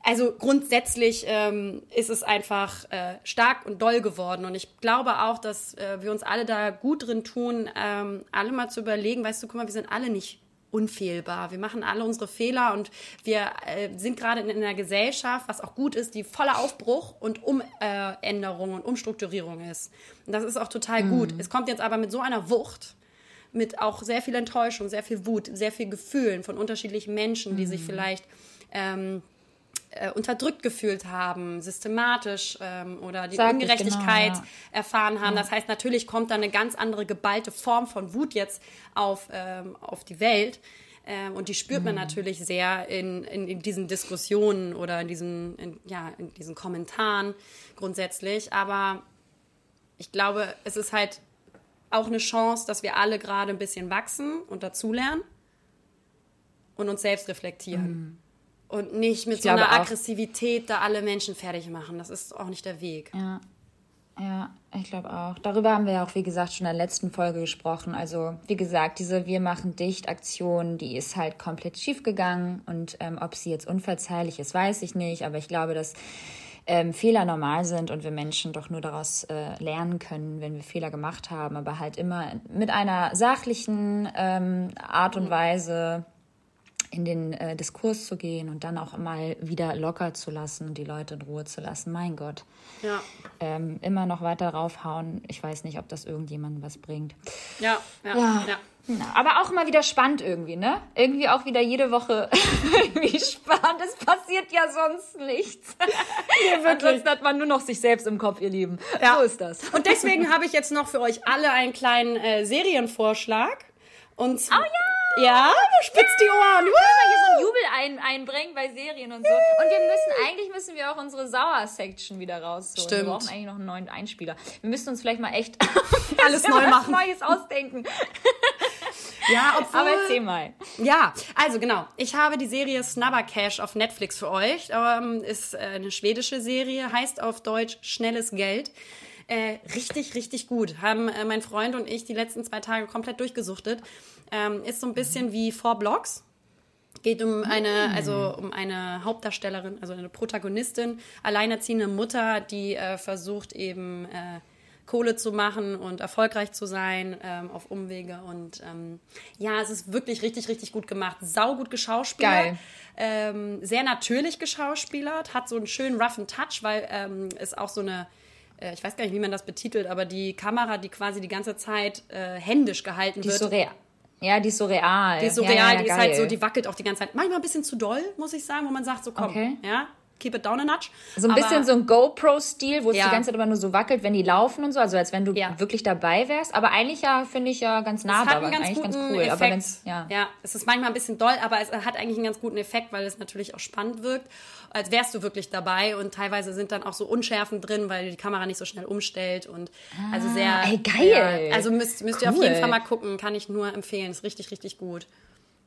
A: also grundsätzlich ähm, ist es einfach äh, stark und doll geworden. Und ich glaube auch, dass äh, wir uns alle da gut drin tun, ähm, alle mal zu überlegen, weißt du, guck mal, wir sind alle nicht unfehlbar. Wir machen alle unsere Fehler und wir äh, sind gerade in, in einer Gesellschaft, was auch gut ist, die voller Aufbruch und Umänderung und Umstrukturierung ist. Und das ist auch total mhm. gut. Es kommt jetzt aber mit so einer Wucht, mit auch sehr viel Enttäuschung, sehr viel Wut, sehr viel Gefühlen von unterschiedlichen Menschen, die sich
B: Mhm.
A: vielleicht ähm, äh, unterdrückt gefühlt haben, systematisch ähm, oder die
B: Sag
A: Ungerechtigkeit
B: genau, ja.
A: erfahren haben. Das heißt, natürlich kommt da eine ganz andere geballte Form von Wut jetzt auf, ähm, auf die Welt. Ähm, und die spürt
B: Mhm.
A: man natürlich sehr in, in, in diesen Diskussionen oder in diesen, in, ja, in diesen Kommentaren grundsätzlich. Aber ich glaube, es ist halt auch eine Chance, dass wir alle gerade ein bisschen wachsen und dazulernen und uns selbst reflektieren. Und nicht mit so
B: glaube
A: einer
B: auch.
A: Aggressivität da alle Menschen fertig machen. Das ist auch nicht der Weg.
B: Ja. Ja, ich glaube auch. Darüber haben wir ja auch, wie gesagt, schon in der letzten Folge gesprochen. Also, wie gesagt, diese Wir machen dicht Aktion, die ist halt komplett schief gegangen. Und ähm, ob sie jetzt unverzeihlich ist, weiß ich nicht. Aber ich glaube, dass ähm, Fehler normal sind und wir Menschen doch nur daraus äh, lernen können, wenn wir Fehler gemacht haben. Aber halt immer mit einer sachlichen ähm, Art und Weise in den äh, Diskurs zu gehen und dann auch mal wieder locker zu lassen und die Leute in Ruhe zu lassen. Mein Gott
A: Ja,
B: ähm, immer noch weiter raufhauen. Ich weiß nicht, ob das irgendjemandem was bringt.
A: ja, ja.
B: Ja.
A: ja.
B: Na, aber auch immer wieder spannend irgendwie, ne? Irgendwie auch wieder jede Woche [LAUGHS] irgendwie spannend. Es passiert ja sonst nichts.
A: wirklich.
B: Ansonsten hat man nur noch sich selbst im Kopf, ihr Lieben.
A: Ja.
B: So ist das.
A: Und deswegen habe ich jetzt noch für euch alle einen kleinen äh, Serienvorschlag. Und oh ja! Ja, spitzt die Ohren.
B: Können wir hier so einen Jubel ein, einbringen bei Serien und so. Und wir müssen, eigentlich müssen wir auch unsere Sauer-Section wieder rausholen.
A: Stimmt.
B: Wir brauchen eigentlich noch einen neuen Einspieler. Wir müssen uns vielleicht mal echt [LAUGHS]
A: Alles [LAUGHS] neu machen.
B: Neues ausdenken.
A: Ja, obwohl,
B: Aber erzähl mal.
A: Ja, also genau. Ich habe die Serie Snubber Cash auf Netflix für euch. Ähm, ist äh, eine schwedische Serie, heißt auf Deutsch Schnelles Geld. Äh, richtig, richtig gut. Haben äh, mein Freund und ich die letzten zwei Tage komplett durchgesuchtet. Ähm, ist so ein bisschen wie Four Blocks. Geht um eine, also um eine Hauptdarstellerin, also eine Protagonistin, alleinerziehende Mutter, die äh, versucht eben äh, Kohle zu machen und erfolgreich zu sein ähm, auf Umwege. Und ähm, ja, es ist wirklich richtig, richtig gut gemacht. Saugut geschauspielert. Ähm, sehr natürlich geschauspielert, hat so einen schönen roughen Touch, weil ähm, es auch so eine, äh, ich weiß gar nicht, wie man das betitelt, aber die Kamera, die quasi die ganze Zeit äh, händisch gehalten
B: Die
A: wird.
B: ist so real. Ja, die ist so real.
A: Die ist so
B: ja,
A: real,
B: ja,
A: die ist halt so, die wackelt auch die ganze Zeit. Manchmal ein bisschen zu doll, muss ich sagen, wo man sagt, so komm,
B: Okay.
A: ja, keep it down a notch.
B: So ein
A: Aber-
B: bisschen so ein GoPro-Stil, wo es
A: Ja.
B: die ganze Zeit immer nur so wackelt, wenn die laufen und so, also als wenn du
A: Ja.
B: wirklich dabei wärst. Aber eigentlich ja, finde ich ja ganz nah
A: ganz
B: eigentlich ganz
A: guten
B: cool.
A: Effekt.
B: Aber wenn's, ja.
A: ja, es ist manchmal ein bisschen doll, aber es hat eigentlich einen ganz guten Effekt, weil es natürlich auch spannend wirkt, als wärst du wirklich dabei. Und teilweise sind dann auch so Unschärfen drin, weil die Kamera nicht so schnell umstellt und also sehr.
B: Ah, ey, geil.
A: Ja, also müsst, müsst ihr auf
B: Cool.
A: jeden Fall mal gucken, kann ich nur empfehlen. Ist richtig, richtig gut.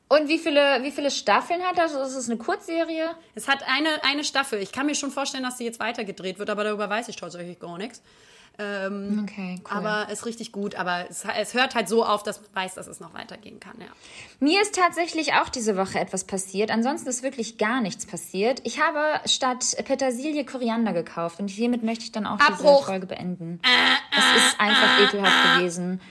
B: Und wie viele, wie viele Staffeln hat das? Ist es eine Kurzserie?
A: Es hat eine, eine Staffel. Ich kann mir schon vorstellen, dass sie jetzt weitergedreht wird, aber darüber weiß ich tatsächlich gar nichts. Ähm,
B: Okay, cool.
A: Aber ist richtig gut. Aber es, es hört halt so auf, dass man weiß, dass es noch weitergehen kann. Ja.
B: Mir ist tatsächlich auch diese Woche etwas passiert. Ansonsten ist wirklich gar nichts passiert. Ich habe statt Petersilie Koriander gekauft und hiermit möchte ich dann auch
A: Abbruch.
B: diese Folge beenden. Es ist einfach ekelhaft gewesen.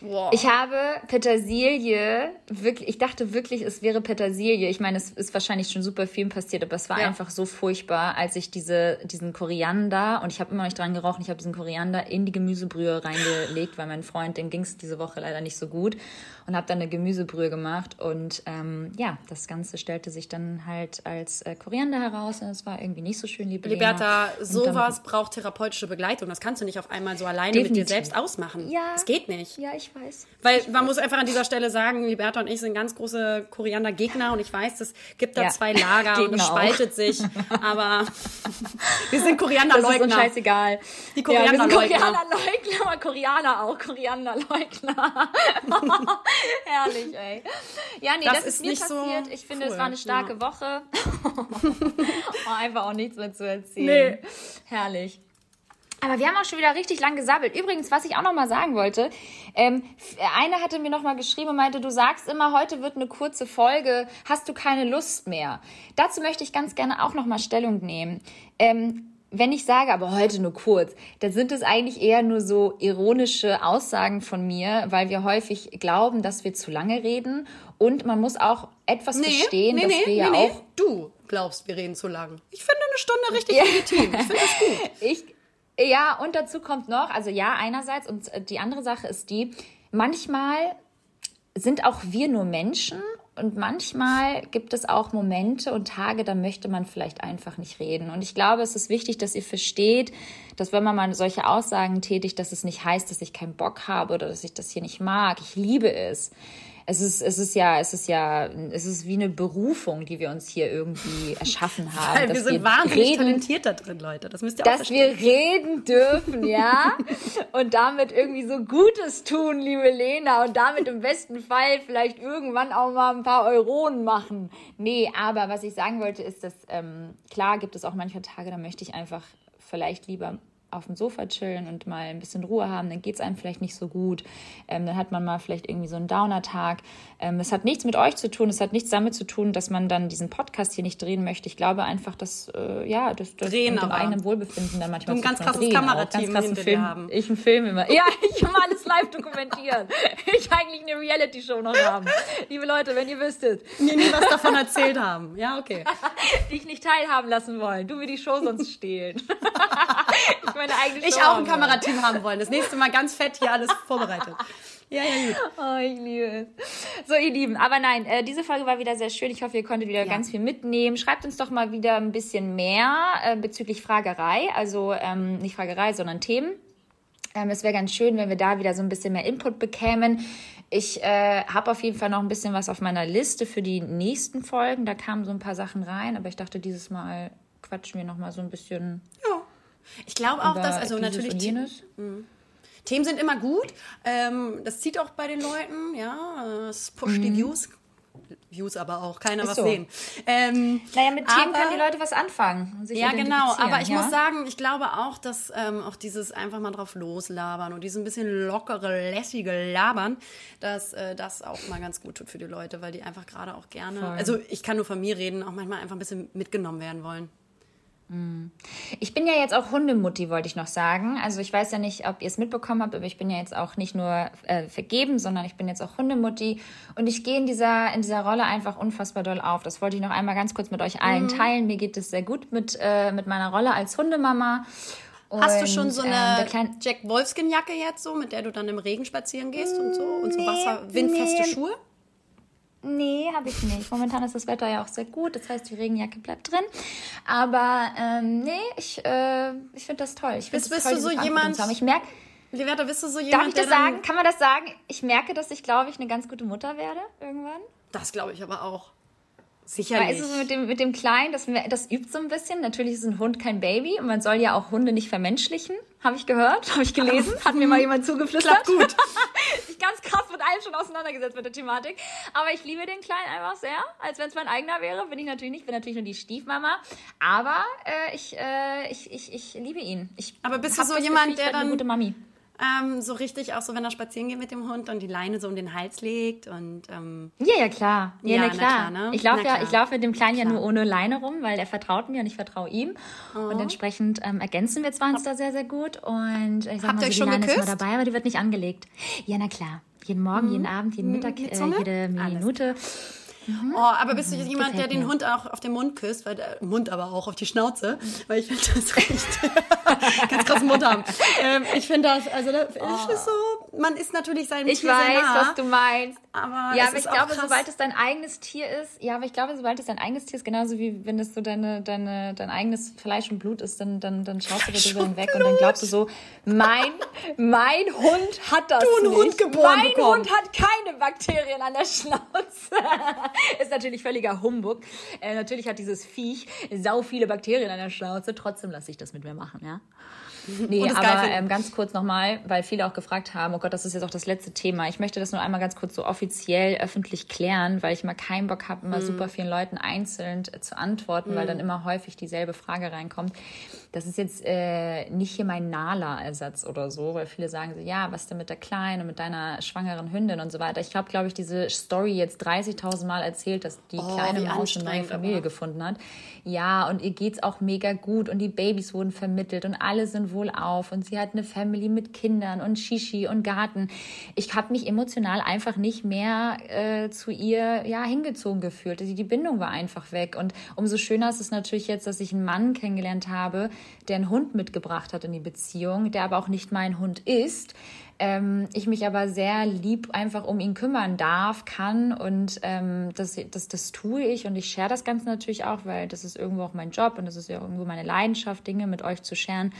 A: Boah.
B: Ich habe Petersilie, wirklich, ich dachte wirklich, es wäre Petersilie. Ich meine, es ist wahrscheinlich schon super viel passiert, aber es war
A: Ja.
B: einfach so furchtbar, als ich diese, diesen Koriander, und ich habe immer noch nicht dran gerochen, ich habe diesen Koriander in die Gemüsebrühe reingelegt, weil mein Freund, dem ging es diese Woche leider nicht so gut und habe dann eine Gemüsebrühe gemacht und ähm, ja, das Ganze stellte sich dann halt als äh, Koriander heraus und es war irgendwie nicht so schön, liebe.
A: Liberta, sowas braucht therapeutische Begleitung. Das kannst du nicht auf einmal so alleine mit dir
B: Definitiv.
A: selbst ausmachen.
B: Ja.
A: Das geht nicht.
B: Ja, ich weiß.
A: Weil man muss einfach an dieser Stelle sagen, Liberta und ich sind ganz große Koriander-Gegner und ich weiß, es gibt da
B: Ja.
A: zwei Lager und es
B: Gegner auch.
A: spaltet sich. [LAUGHS] Aber [LAUGHS] wir sind
B: Das ist uns
A: Koriander-Leugner.
B: scheißegal.
A: Die
B: Ja,
A: Koriander-Leugner.
B: Aber Koreaner auch, Korianer-Leugner. [LAUGHS] Herrlich, ey. Ja, nee,
A: Das
B: das,
A: ist
B: mir
A: nicht so
B: passiert. ich finde, es
A: cool,
B: war eine starke
A: ja.
B: Woche. oh, einfach auch nichts mehr zu erzählen.
A: Nee.
B: Herrlich. Aber wir haben auch schon wieder richtig lang gesabbelt. Übrigens, was ich auch noch mal sagen wollte, ähm, eine hatte mir noch mal geschrieben und meinte, du sagst immer, heute wird eine kurze Folge, hast du keine Lust mehr? Dazu möchte ich ganz gerne auch noch mal Stellung nehmen. Ähm, wenn ich sage, aber heute nur kurz, dann sind es eigentlich eher nur so ironische Aussagen von mir, weil wir häufig glauben, dass wir zu lange reden. Und man muss auch etwas verstehen, dass wir ja auch
A: Du glaubst, wir reden zu lang. Ich finde eine Stunde richtig legitim. Ich finde das gut. [LAUGHS]
B: Ich, ja, und dazu kommt noch, also ja, einerseits, und äh, die andere Sache ist die, manchmal sind auch wir nur Menschen und manchmal gibt es auch Momente und Tage, da möchte man vielleicht einfach nicht reden. Und ich glaube, es ist wichtig, dass ihr versteht, dass wenn man mal solche Aussagen tätigt, dass es nicht heißt, dass ich keinen Bock habe oder dass ich das hier nicht mag. Ich liebe es es ist, es ist ja, es ist ja, es ist wie eine Berufung, die wir uns hier irgendwie erschaffen haben.
A: Weil wir sind wir wahnsinnig reden, talentiert da drin, Leute. Das müsst ihr auch
B: Dass verstehen. wir reden dürfen, ja. [LAUGHS] und damit irgendwie so Gutes tun, liebe Lena. Und damit im besten Fall vielleicht irgendwann auch mal ein paar Euronen machen. Nee, aber was ich sagen wollte, ist, dass ähm, klar gibt es auch manche Tage, da möchte ich einfach vielleicht lieber auf dem Sofa chillen und mal ein bisschen Ruhe haben, dann geht es einem vielleicht nicht so gut. Ähm, dann hat man mal vielleicht irgendwie so einen Downer-Tag. Ähm, das hat nichts mit euch zu tun, es hat nichts damit zu tun, dass man dann diesen Podcast hier nicht drehen möchte. Ich glaube einfach, dass äh, ja, das, das
A: drehen
B: mit
A: dem
B: eigenen Wohlbefinden dann manchmal
A: ein ganz krasses Kamerateam
B: ganz
A: hinter
B: Film,
A: haben.
B: Ich einen Film immer. Ja, [LAUGHS] ich will alles live dokumentieren. [LAUGHS] ich eigentlich eine Reality-Show noch haben. Liebe Leute, wenn ihr wüsstet.
A: Mir nie was davon erzählt haben. Ja, okay. [LAUGHS]
B: Die ich nicht teilhaben lassen wollen. Du mir die Show sonst stehlen.
A: Ich meine eigene Ich auch ein Kamerateam haben wollen. Das nächste Mal ganz fett hier alles vorbereitet. Ja, ja, gut.
B: Oh, ich liebe es. So, ihr Lieben, aber nein, äh, diese Folge war wieder sehr schön. Ich hoffe, ihr konntet wieder ja. ganz viel mitnehmen. Schreibt uns doch mal wieder ein bisschen mehr äh, bezüglich Fragerei. Also ähm, nicht Fragerei, sondern Themen. Ähm, es wäre ganz schön, wenn wir da wieder so ein bisschen mehr Input bekämen. Ich äh, habe auf jeden Fall noch ein bisschen was auf meiner Liste für die nächsten Folgen. Da kamen so ein paar Sachen rein, aber ich dachte, dieses Mal quatschen wir noch mal so ein bisschen.
A: Ja ich glaube auch, dass, also natürlich. Mhm. Themen sind immer gut. Ähm, das zieht auch bei den Leuten, ja. Es pusht mhm. die Views. Views aber auch, keiner Ist was so. sehen.
B: Ähm, naja, mit Themen können die Leute was anfangen.
A: ja, genau. Aber ich ja? muss sagen, ich glaube auch, dass ähm, auch dieses einfach mal drauf loslabern und dieses ein bisschen lockere, lässige Labern, dass äh, das auch mal ganz gut tut für die Leute, weil die einfach gerade auch gerne, Voll. also ich kann nur von mir reden, auch manchmal einfach ein bisschen mitgenommen werden wollen.
B: Mm. Ich bin ja jetzt auch Hundemutti, wollte ich noch sagen. Also ich weiß ja nicht, ob ihr es mitbekommen habt, aber ich bin ja jetzt auch nicht nur äh, vergeben, sondern ich bin jetzt auch Hundemutti. Und ich gehe in dieser, in dieser Rolle einfach unfassbar doll auf. Das wollte ich noch einmal ganz kurz mit euch allen mhm. teilen. Mir geht es sehr gut mit, äh, mit meiner Rolle als Hundemama.
A: Und, Hast du schon so eine ähm, Jack Wolfskin Jacke jetzt so, mit der du dann im Regen spazieren gehst und so und so Wasser windfeste nee. Schuhe?
B: Nee, habe ich nicht. Momentan ist das Wetter ja auch sehr gut. Das heißt, die Regenjacke bleibt drin. Aber ähm, nee, ich, äh, ich finde das toll. Ich
A: bist, bist toll, du so jemand?
B: Ich merke.
A: Liberta, bist du so
B: jemand? Darf ich das sagen? Kann man das sagen? Ich merke, dass ich, glaube ich, eine ganz gute Mutter werde irgendwann.
A: Das glaube ich aber auch. Sicherlich. Weil
B: ist es mit dem, mit dem Kleinen, das, das übt so ein bisschen. Natürlich ist ein Hund kein Baby und man soll ja auch Hunde nicht vermenschlichen. Habe ich gehört, habe ich gelesen, [LAUGHS] hat mir mal jemand zugeflüstert.
A: Klappt gut. [LAUGHS]
B: allem schon auseinandergesetzt mit der Thematik. Aber ich liebe den Kleinen einfach sehr, als wenn es mein eigener wäre. Bin ich natürlich nicht, bin natürlich nur die Stiefmama. Aber äh, ich, äh, ich, ich, ich liebe ihn. Ich
A: aber bist du so jemand, Gefühl, der dann... Eine gute Mami ähm, so richtig auch so, wenn er spazieren geht mit dem Hund und die Leine so um den Hals legt und ähm,
B: ja, ja klar, ja, ja na klar. klar ne? Ich laufe ja, ich laufe mit dem Kleinen klar. ja nur ohne Leine rum, weil er vertraut mir und ich vertraue ihm oh. und entsprechend ähm, ergänzen wir zwar uns da sehr sehr gut und ich sag
A: Habt
B: mal, so,
A: die schon
B: Leine
A: geküsst?
B: ist mal dabei, aber die wird nicht angelegt. Ja, na klar. Jeden Morgen, mhm. jeden Abend, jeden Mittag, äh, jede Minute. Alles.
A: Mhm. Oh, aber bist du mhm. jemand, der den Hund auch auf den Mund küsst, weil der Mund aber auch auf die Schnauze, weil ich finde das riecht [LAUGHS] ganz krass Mund haben. Ähm, ich finde das, also das oh. ist so, man ist natürlich sein
B: ich
A: Tier
B: weiß,
A: sehr nah,
B: was du meinst.
A: Aber
B: ja, aber ich glaube, krass. sobald es dein eigenes Tier ist, ja, aber ich glaube, sobald es dein eigenes Tier ist, genauso wie wenn es so deine, deine, dein eigenes Fleisch und Blut ist, dann, dann, dann schaust du darüber hinweg und dann glaubst du so, mein, mein Hund hat das
A: du einen Hund geboren
B: Mein
A: bekommen.
B: Hund hat keine Bakterien an der Schnauze. [LAUGHS] ist natürlich völliger Humbug. Äh, natürlich hat dieses Viech sau viele Bakterien an der Schnauze. Trotzdem lasse ich das mit mir machen, ja. Nee, aber ähm, ganz kurz nochmal, weil viele auch gefragt haben, oh Gott, das ist jetzt auch das letzte Thema. Ich möchte das nur einmal ganz kurz so offiziell öffentlich klären, weil ich mal keinen Bock habe, immer mm. super vielen Leuten einzeln zu antworten, mm. weil dann immer häufig dieselbe Frage reinkommt. Das ist jetzt äh, nicht hier mein Nala-Ersatz oder so, weil viele sagen so, ja, was denn mit der Kleinen und mit deiner schwangeren Hündin und so weiter. Ich habe, glaube ich, diese Story jetzt 30.000 Mal erzählt, dass die oh, kleine Maus eine neue Familie aber. gefunden hat. Ja, und ihr geht's auch mega gut und die Babys wurden vermittelt und alle sind wohlauf und sie hat eine Family mit Kindern und Shishi und Garten. Ich habe mich emotional einfach nicht mehr äh, zu ihr ja hingezogen gefühlt. Die, die Bindung war einfach weg und umso schöner ist es natürlich jetzt, dass ich einen Mann kennengelernt habe, der einen Hund mitgebracht hat in die Beziehung, der aber auch nicht mein Hund ist, Ähm, ich mich aber sehr lieb einfach um ihn kümmern darf, kann und ähm, das, das, das tue ich und ich share das Ganze natürlich auch, weil das ist irgendwo auch mein Job und das ist ja irgendwo meine Leidenschaft, Dinge mit euch zu sharen.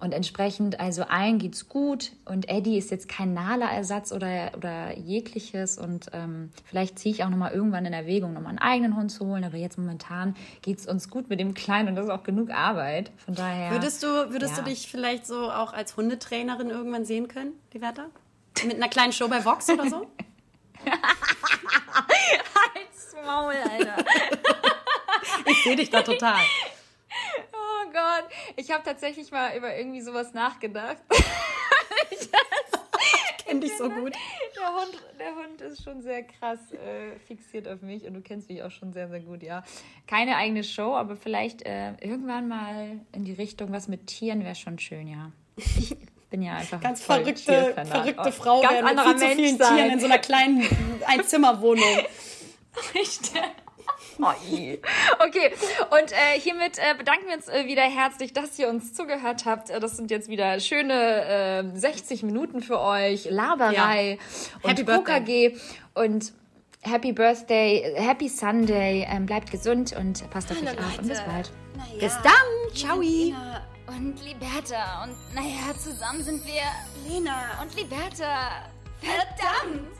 B: Und entsprechend, also allen geht's gut und Eddie ist jetzt kein Nala-Ersatz oder, oder jegliches und ähm, vielleicht ziehe ich auch nochmal irgendwann in Erwägung, nochmal einen eigenen Hund zu holen, aber jetzt momentan geht's uns gut mit dem Kleinen und das ist auch genug Arbeit. Von daher.
A: Würdest du, würdest ja. du dich vielleicht so auch als Hundetrainerin irgendwann sehen können, die Werte? Mit einer kleinen Show bei Vox oder so? [LAUGHS] [LAUGHS]
B: Halt's Maul, Alter.
A: ich sehe dich da total. [LAUGHS]
B: Gott. Ich habe tatsächlich mal über irgendwie sowas nachgedacht. [LAUGHS]
A: ich kenne dich so gut.
B: Der Hund, der Hund ist schon sehr krass äh, fixiert auf mich und du kennst mich auch schon sehr, sehr gut, ja. Keine eigene Show, aber vielleicht äh, irgendwann mal in die Richtung, was mit Tieren wäre schon schön, ja. Ich bin ja einfach
A: ganz verrückte, verrückte oh, Frau, ganz mit viel zu vielen sein. Tieren in so einer kleinen [LAUGHS] Einzimmerwohnung.
B: Richtig. [LAUGHS] okay, und äh, hiermit äh, bedanken wir uns äh, wieder herzlich, dass ihr uns zugehört habt. Äh, das sind jetzt wieder schöne 60 ähm, Minuten für euch, Laberei ja. und KKG und Happy Birthday, Happy Sunday, ähm, bleibt gesund und passt auf Hallo, euch auf und bis bald.
A: Ja, bis dann, ciao.
B: Und Liberta und naja, zusammen sind wir Lena und Liberta. Verdammt!